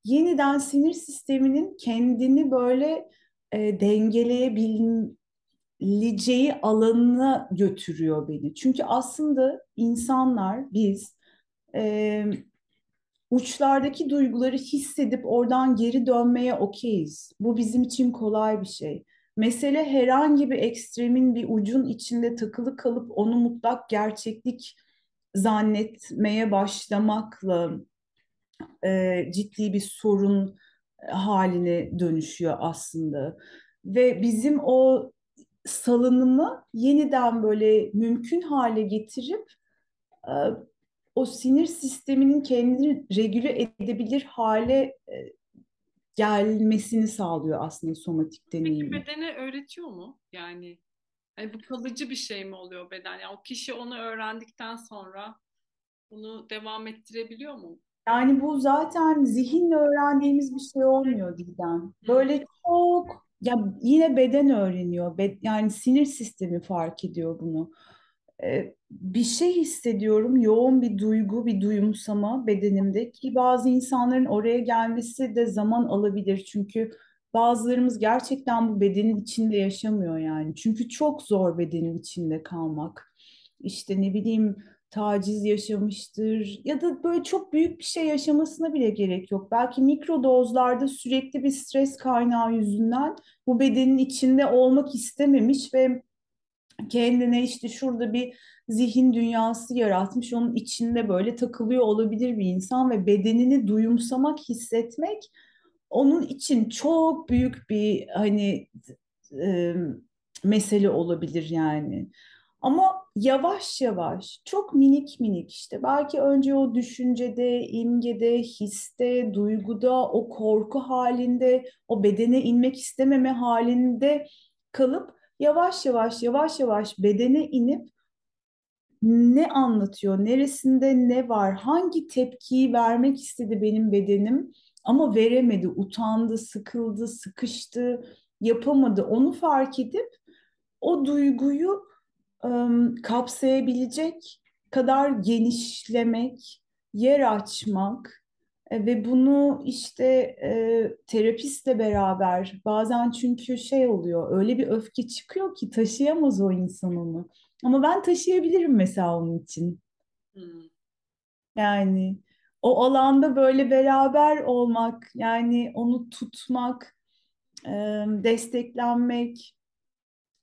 yeniden sinir sisteminin kendini böyle e, dengeleyebileceği alanına götürüyor beni. Çünkü aslında insanlar biz e, uçlardaki duyguları hissedip oradan geri dönmeye okeyiz. Bu bizim için kolay bir şey. Mesele herhangi bir ekstremin bir ucun içinde takılı kalıp onu mutlak gerçeklik zannetmeye başlamakla e, ciddi bir sorun haline dönüşüyor aslında. Ve bizim o salınımı yeniden böyle mümkün hale getirip e, o sinir sisteminin kendini regüle edebilir hale e, gelmesini sağlıyor aslında somatik Peki deneyim. bedene öğretiyor mu? Yani hani bu kalıcı bir şey mi oluyor beden? Yani o kişi onu öğrendikten sonra bunu devam ettirebiliyor mu? Yani bu zaten zihinle öğrendiğimiz bir şey olmuyor Didem. Böyle çok ya yine beden öğreniyor. Be- yani sinir sistemi fark ediyor bunu. Bir şey hissediyorum, yoğun bir duygu, bir duyumsama bedenimde ki bazı insanların oraya gelmesi de zaman alabilir. Çünkü bazılarımız gerçekten bu bedenin içinde yaşamıyor yani. Çünkü çok zor bedenin içinde kalmak. İşte ne bileyim taciz yaşamıştır ya da böyle çok büyük bir şey yaşamasına bile gerek yok. Belki mikro dozlarda sürekli bir stres kaynağı yüzünden bu bedenin içinde olmak istememiş ve kendine işte şurada bir zihin dünyası yaratmış, onun içinde böyle takılıyor olabilir bir insan ve bedenini duyumsamak, hissetmek onun için çok büyük bir hani e, mesele olabilir yani. Ama yavaş yavaş, çok minik minik işte belki önce o düşüncede, imgede, histe, duyguda, o korku halinde, o bedene inmek istememe halinde kalıp yavaş yavaş yavaş yavaş bedene inip ne anlatıyor, neresinde ne var, hangi tepkiyi vermek istedi benim bedenim ama veremedi, utandı, sıkıldı, sıkıştı, yapamadı. Onu fark edip o duyguyu ım, kapsayabilecek kadar genişlemek, yer açmak ve bunu işte e, terapistle beraber bazen çünkü şey oluyor öyle bir öfke çıkıyor ki taşıyamaz o insan onu. Ama ben taşıyabilirim mesela onun için. Hmm. Yani o alanda böyle beraber olmak, yani onu tutmak, e, desteklenmek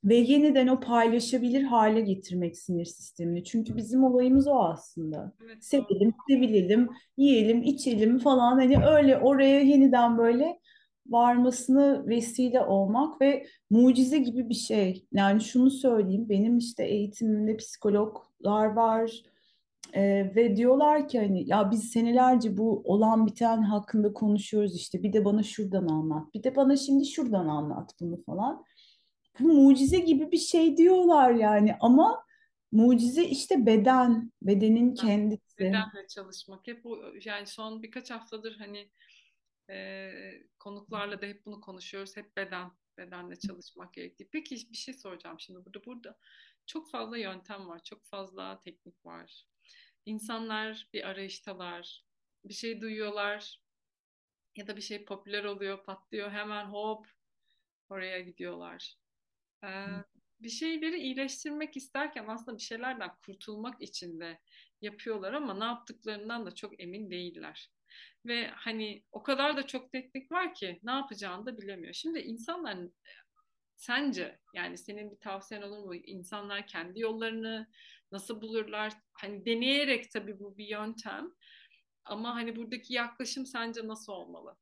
ve yeniden o paylaşabilir hale getirmek sinir sistemini. Çünkü bizim olayımız o aslında. Evet. Sevelim, sevilelim, yiyelim, içelim falan hani öyle oraya yeniden böyle varmasını vesile olmak ve mucize gibi bir şey. Yani şunu söyleyeyim, benim işte eğitimimde psikologlar var Ee, ve diyorlar ki hani ya biz senelerce bu olan biten hakkında konuşuyoruz işte bir de bana şuradan anlat, bir de bana şimdi şuradan anlat bunu falan bu mucize gibi bir şey diyorlar yani ama mucize işte beden, bedenin kendisi. Bedenle çalışmak hep bu yani son birkaç haftadır hani e, konuklarla da hep bunu konuşuyoruz. Hep beden, bedenle çalışmak gerektiği. Peki bir şey soracağım şimdi burada. Burada çok fazla yöntem var, çok fazla teknik var. İnsanlar bir arayıştalar, bir şey duyuyorlar ya da bir şey popüler oluyor, patlıyor, hemen hop oraya gidiyorlar. Ee, bir şeyleri iyileştirmek isterken aslında bir şeylerden kurtulmak için de yapıyorlar ama ne yaptıklarından da çok emin değiller. Ve hani o kadar da çok teknik var ki ne yapacağını da bilemiyor. Şimdi insanlar sence yani senin bir tavsiyen olur mu? İnsanlar kendi yollarını nasıl bulurlar? Hani deneyerek tabii bu bir yöntem. Ama hani buradaki yaklaşım sence nasıl olmalı?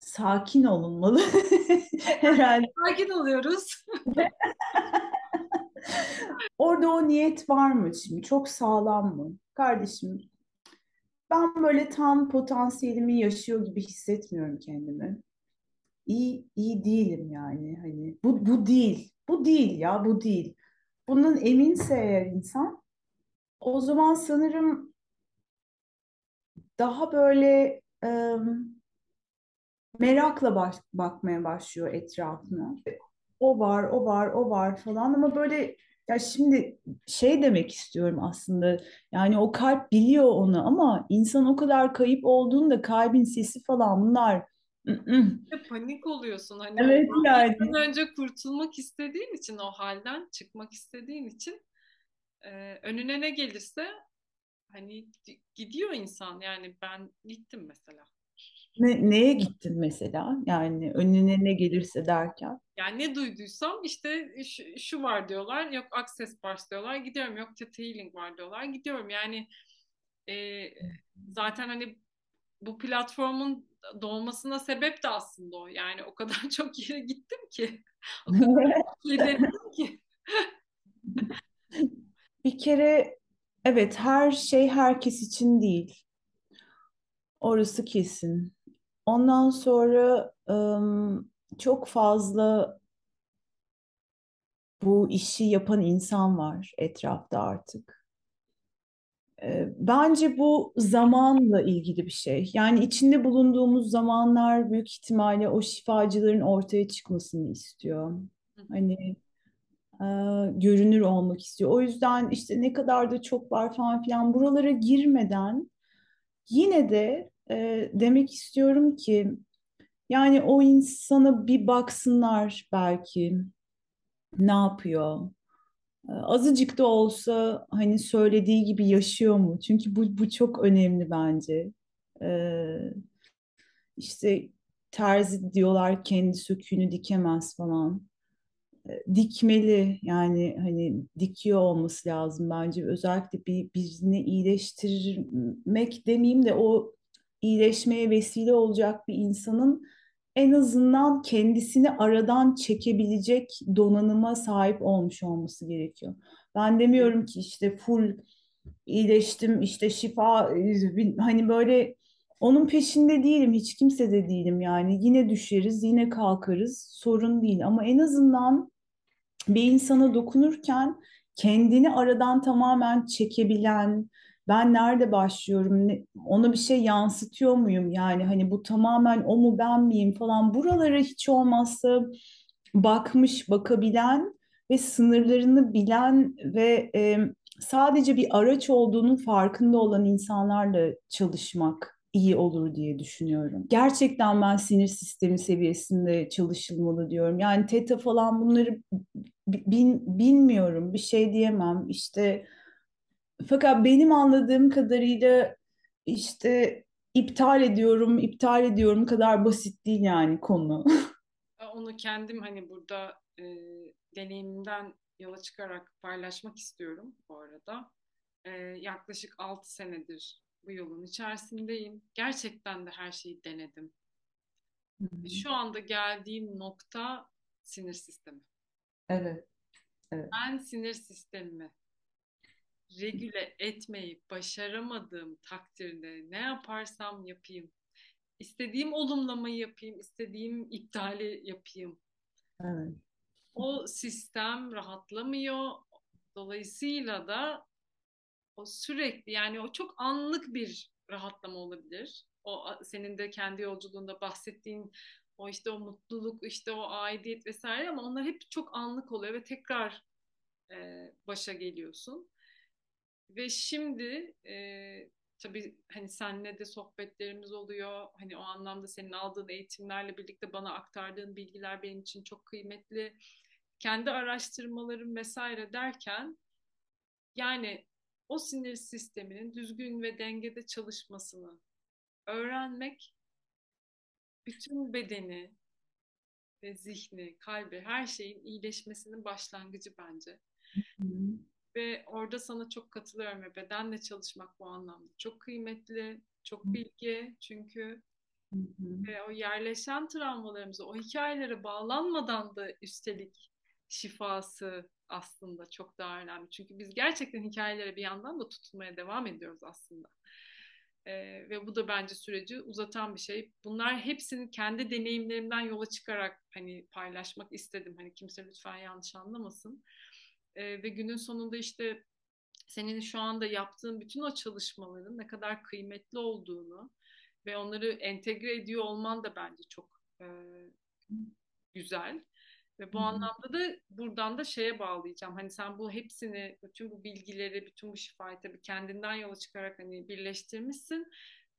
Sakin olunmalı <laughs> herhalde. Sakin oluyoruz. <laughs> Orada o niyet var mı şimdi? Çok sağlam mı? Kardeşim ben böyle tam potansiyelimi yaşıyor gibi hissetmiyorum kendimi. İyi, iyi değilim yani hani bu, bu değil. Bu değil ya bu değil. Bunun eminse eğer insan o zaman sanırım daha böyle ım, merakla baş- bakmaya başlıyor etrafına. o var, o var, o var falan ama böyle ya şimdi şey demek istiyorum aslında. Yani o kalp biliyor onu ama insan o kadar kayıp olduğunda kalbin sesi falan bunlar ı-ı. Panik oluyorsun. Hani Evet yani. önce kurtulmak istediğin için, o halden çıkmak istediğin için e, önüne ne gelirse hani gidiyor insan. Yani ben gittim mesela. Ne, neye gittin mesela? Yani önüne ne gelirse derken. Yani ne duyduysam işte şu, şu var diyorlar. Yok Access Bars diyorlar. Gidiyorum. Yok Theta Healing var diyorlar. Gidiyorum. Yani e, zaten hani bu platformun doğmasına sebep de aslında o. Yani o kadar <laughs> çok yere gittim ki. O kadar çok <laughs> ki. <laughs> Bir kere evet her şey herkes için değil. Orası kesin. Ondan sonra ım, çok fazla bu işi yapan insan var etrafta artık. Bence bu zamanla ilgili bir şey. Yani içinde bulunduğumuz zamanlar büyük ihtimalle o şifacıların ortaya çıkmasını istiyor. Hani e, görünür olmak istiyor. O yüzden işte ne kadar da çok var falan filan buralara girmeden yine de e, demek istiyorum ki yani o insana bir baksınlar belki ne yapıyor. E, Azıcık da olsa hani söylediği gibi yaşıyor mu? Çünkü bu, bu çok önemli bence. E, işte terzi diyorlar kendi söküğünü dikemez falan. dikmeli yani hani dikiyor olması lazım bence özellikle bir birini iyileştirmek demeyeyim de o iyileşmeye vesile olacak bir insanın en azından kendisini aradan çekebilecek donanıma sahip olmuş olması gerekiyor. Ben demiyorum ki işte full iyileştim işte şifa hani böyle onun peşinde değilim hiç kimse de değilim yani yine düşeriz yine kalkarız sorun değil ama en azından bir insana dokunurken kendini aradan tamamen çekebilen, ben nerede başlıyorum, ne- ona bir şey yansıtıyor muyum yani hani bu tamamen o mu ben miyim falan buralara hiç olmazsa bakmış, bakabilen ve sınırlarını bilen ve e, sadece bir araç olduğunun farkında olan insanlarla çalışmak iyi olur diye düşünüyorum. Gerçekten ben sinir sistemi seviyesinde çalışılmalı diyorum. Yani teta falan bunları bin, bilmiyorum, bir şey diyemem. İşte fakat benim anladığım kadarıyla işte iptal ediyorum, iptal ediyorum kadar basit değil yani konu. <laughs> Onu kendim hani burada e, deneyimimden yola çıkarak paylaşmak istiyorum bu arada. E, yaklaşık 6 senedir bu yolun içerisindeyim. Gerçekten de her şeyi denedim. Şu anda geldiğim nokta sinir sistemi. Evet, evet. Ben sinir sistemimi regüle etmeyi başaramadığım takdirde ne yaparsam yapayım, istediğim olumlamayı yapayım, istediğim iptali yapayım. Evet. O sistem rahatlamıyor. Dolayısıyla da o sürekli yani o çok anlık bir rahatlama olabilir. O senin de kendi yolculuğunda bahsettiğin o işte o mutluluk, işte o aidiyet vesaire ama onlar hep çok anlık oluyor ve tekrar e, başa geliyorsun. Ve şimdi e, tabii hani seninle de sohbetlerimiz oluyor. Hani o anlamda senin aldığın eğitimlerle birlikte bana aktardığın bilgiler benim için çok kıymetli. Kendi araştırmalarım vesaire derken yani o sinir sisteminin düzgün ve dengede çalışmasını öğrenmek bütün bedeni ve zihni, kalbi, her şeyin iyileşmesinin başlangıcı bence. Hı. Ve orada sana çok katılıyorum ve bedenle çalışmak bu anlamda çok kıymetli, çok bilgi çünkü Hı hı. ve o yerleşen travmalarımıza, o hikayelere bağlanmadan da üstelik şifası aslında çok daha önemli. Çünkü biz gerçekten hikayelere bir yandan da tutulmaya devam ediyoruz aslında. Ee, ve bu da bence süreci uzatan bir şey. Bunlar hepsini kendi deneyimlerimden yola çıkarak hani paylaşmak istedim. Hani kimse lütfen yanlış anlamasın. Ee, ve günün sonunda işte senin şu anda yaptığın bütün o çalışmaların ne kadar kıymetli olduğunu ve onları entegre ediyor olman da bence çok e, güzel. Ve bu hı. anlamda da buradan da şeye bağlayacağım. Hani sen bu hepsini, bütün bu bilgileri, bütün bu şifayı tabii kendinden yola çıkarak hani birleştirmişsin.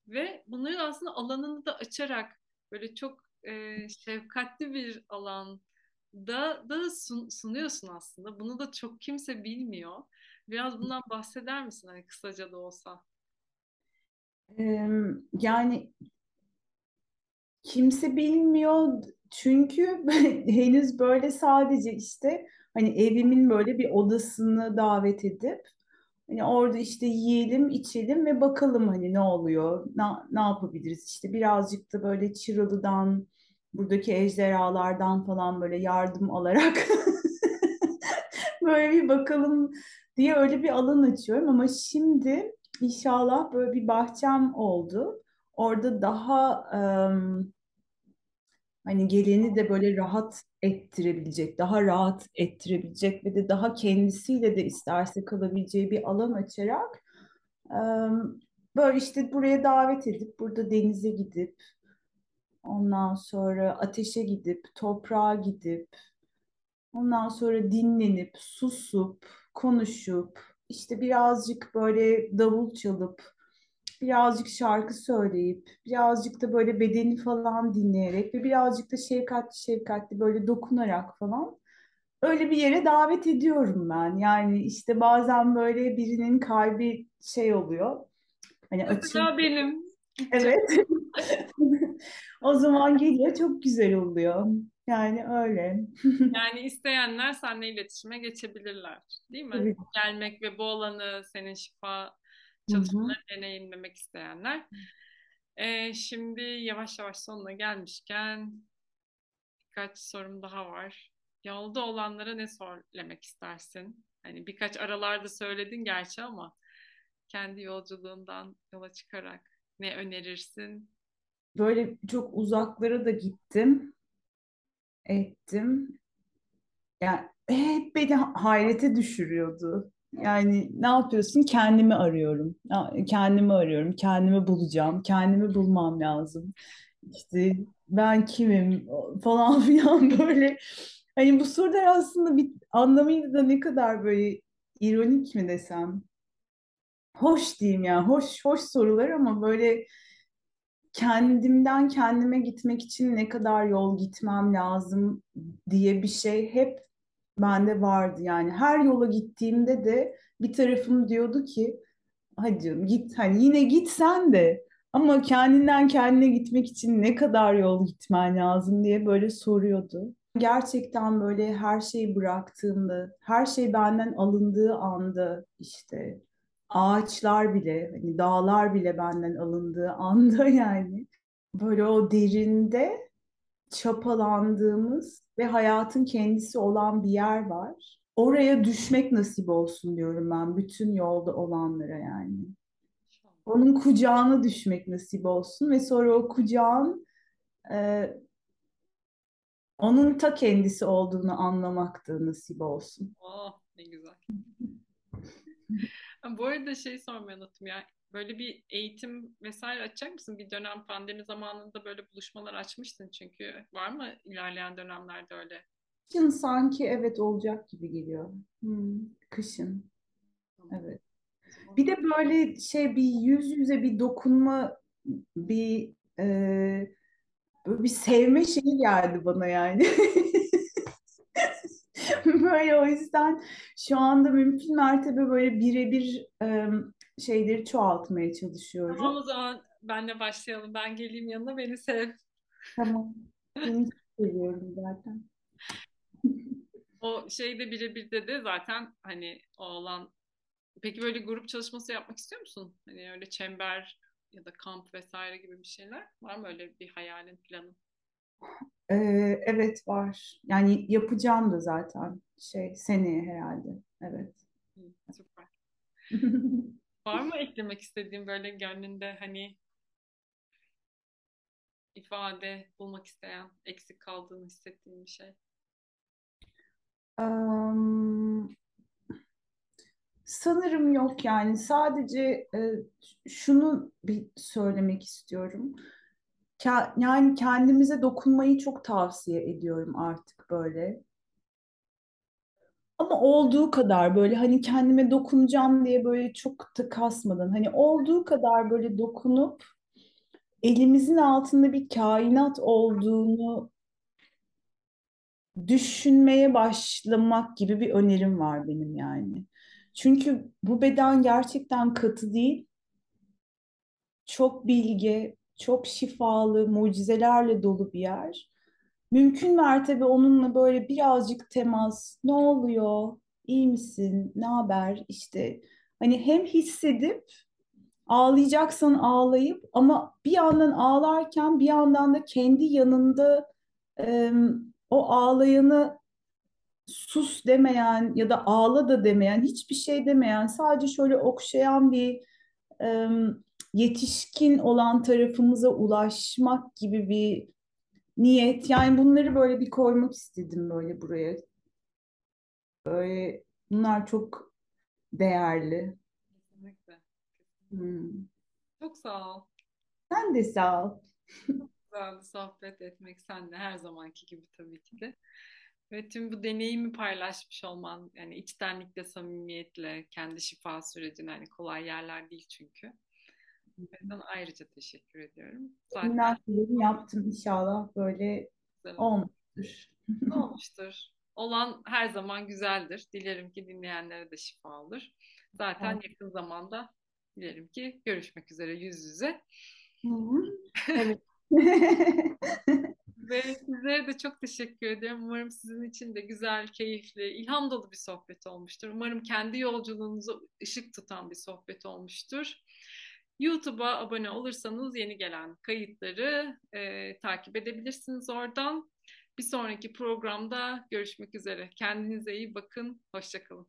Ve bunları aslında alanını da açarak böyle çok e, şefkatli bir alanda da sun- sunuyorsun aslında. Bunu da çok kimse bilmiyor. Biraz bundan bahseder misin hani kısaca da olsa? Yani kimse bilmiyor çünkü <laughs> henüz böyle sadece işte hani evimin böyle bir odasını davet edip hani orada işte yiyelim, içelim ve bakalım hani ne oluyor, ne, ne yapabiliriz işte birazcık da böyle Çıralı'dan, buradaki ejderhalardan falan böyle yardım alarak <laughs> böyle bir bakalım diye öyle bir alan açıyorum ama şimdi inşallah böyle bir bahçem oldu. Orada daha em, hani geleni de böyle rahat ettirebilecek, daha rahat ettirebilecek ve de daha kendisiyle de isterse kalabileceği bir alan açarak em, böyle işte buraya davet edip burada denize gidip ondan sonra ateşe gidip toprağa gidip Ondan sonra dinlenip, susup, konuşup, işte birazcık böyle davul çalıp, birazcık şarkı söyleyip, birazcık da böyle bedeni falan dinleyerek ve birazcık da şefkatli şefkatli böyle dokunarak falan öyle bir yere davet ediyorum ben. Yani işte bazen böyle birinin kalbi şey oluyor. Hani Mesela benim. Evet. <laughs> O zaman geliyor çok güzel oluyor. Yani öyle. <laughs> Yani isteyenler seninle iletişime geçebilirler, değil mi? Tabii. Gelmek ve bu alanı senin şifa çalışmalarını deneyimlemek isteyenler. Ee, şimdi yavaş yavaş sonuna gelmişken birkaç sorum daha var. Yolda olanlara ne söylemek istersin? Hani birkaç aralarda söyledin gerçi ama kendi yolculuğundan yola çıkarak ne önerirsin? Böyle çok uzaklara da gittim, ettim. Yani hep beni hayrete düşürüyordu. Yani ne yapıyorsun? Kendimi arıyorum. Kendimi arıyorum. Kendimi bulacağım. Kendimi bulmam lazım. İşte ben kimim falan <laughs> filan böyle. Hani bu sorular aslında bir anlamıyla da ne kadar böyle ironik mi desem. Hoş diyeyim yani. Hoş hoş sorular ama böyle kendimden kendime gitmek için ne kadar yol gitmem lazım diye bir şey hep bende vardı yani. Her yola gittiğimde de bir tarafım diyordu ki hadi git hani yine git sen de ama kendinden kendine gitmek için ne kadar yol gitmen lazım diye böyle soruyordu. Gerçekten böyle her şeyi bıraktığımda, her şey benden alındığı anda işte ağaçlar bile, hani dağlar bile benden alındığı <laughs> anda yani böyle o derinde çapalandığımız ve hayatın kendisi olan bir yer var. Oraya düşmek nasip olsun diyorum ben bütün yolda olanlara yani. Onun kucağına düşmek nasip olsun ve sonra o kucağın e, onun ta kendisi olduğunu anlamak da nasip olsun. Oh ne güzel. <laughs> Ha, Bu arada şey sormayı unuttum ya. Böyle bir eğitim vesaire açacak mısın? Bir dönem pandemi zamanında böyle buluşmalar açmıştın çünkü. Var mı ilerleyen dönemlerde öyle? Kışın sanki evet olacak gibi geliyor. Hmm, kışın evet. Bir de böyle şey bir yüz yüze bir dokunma bir e, böyle bir sevme şeyi geldi bana yani. <laughs> <laughs> Böyle o yüzden şu anda mümkün mertebe böyle birebir e, şeyleri çoğaltmaya Tamam çalışıyorum. o zaman benle başlayalım. Ben geleyim yanına beni sev. Tamam. <laughs> Seni seviyorum zaten. <laughs> O şeyde birebir de de zaten hani o olan Peki böyle grup çalışması yapmak istiyor musun? Hani öyle çember ya da kamp vesaire gibi bir şeyler var mı öyle bir hayalin, planın? E, evet var. Yani yapacağım da zaten şey seneye herhalde. Evet. Süper. <laughs> Var mı eklemek istediğin böyle gönlünde hani ifade bulmak isteyen, eksik kaldığını hissettiğin bir şey? Am, sanırım yok yani. Sadece e, şunu bir söylemek istiyorum. Yani kendimize dokunmayı çok tavsiye ediyorum artık böyle. Ama olduğu kadar böyle hani kendime dokunacağım diye böyle çok da hani olduğu kadar böyle dokunup elimizin altında bir kainat olduğunu düşünmeye başlamak gibi bir önerim var benim yani. Çünkü bu beden gerçekten katı değil. Çok bilge, çok şifalı, mucizelerle dolu bir yer. Mümkün mertebe onunla böyle birazcık temas, ne oluyor, iyi misin, ne haber işte. Hani hem hissedip ağlayacaksan ağlayıp ama bir yandan ağlarken bir yandan da kendi yanında e, o ağlayanı sus demeyen ya da ağla da demeyen, hiçbir şey demeyen, sadece şöyle okşayan bir e, yetişkin olan tarafımıza ulaşmak gibi bir niyet. Yani bunları böyle bir koymak istedim böyle buraya. Böyle bunlar çok değerli. Kesinlikle. Hmm. Çok sağ ol. Sen de sağ ol. Güzel sohbet etmek sen de her zamanki gibi tabii ki de. Ve tüm bu deneyimi paylaşmış olman, yani içtenlikle, samimiyetle, kendi şifa sürecin hani kolay yerler değil çünkü. Ben ayrıca teşekkür ediyorum. Zaten yaptım inşallah böyle olmuştur. <laughs> olmuştur. Olan her zaman güzeldir. Dilerim ki dinleyenlere de şifa olur. Zaten evet. yakın zamanda dilerim ki görüşmek üzere yüz yüze. Hı hı. Evet. <laughs> Ve size de çok teşekkür ederim. Umarım sizin için de güzel, keyifli, ilham dolu bir sohbet olmuştur. Umarım kendi yolculuğunuzu ışık tutan bir sohbet olmuştur. YouTube'a abone olursanız yeni gelen kayıtları e, takip edebilirsiniz oradan. Bir sonraki programda görüşmek üzere. Kendinize iyi bakın. Hoşçakalın.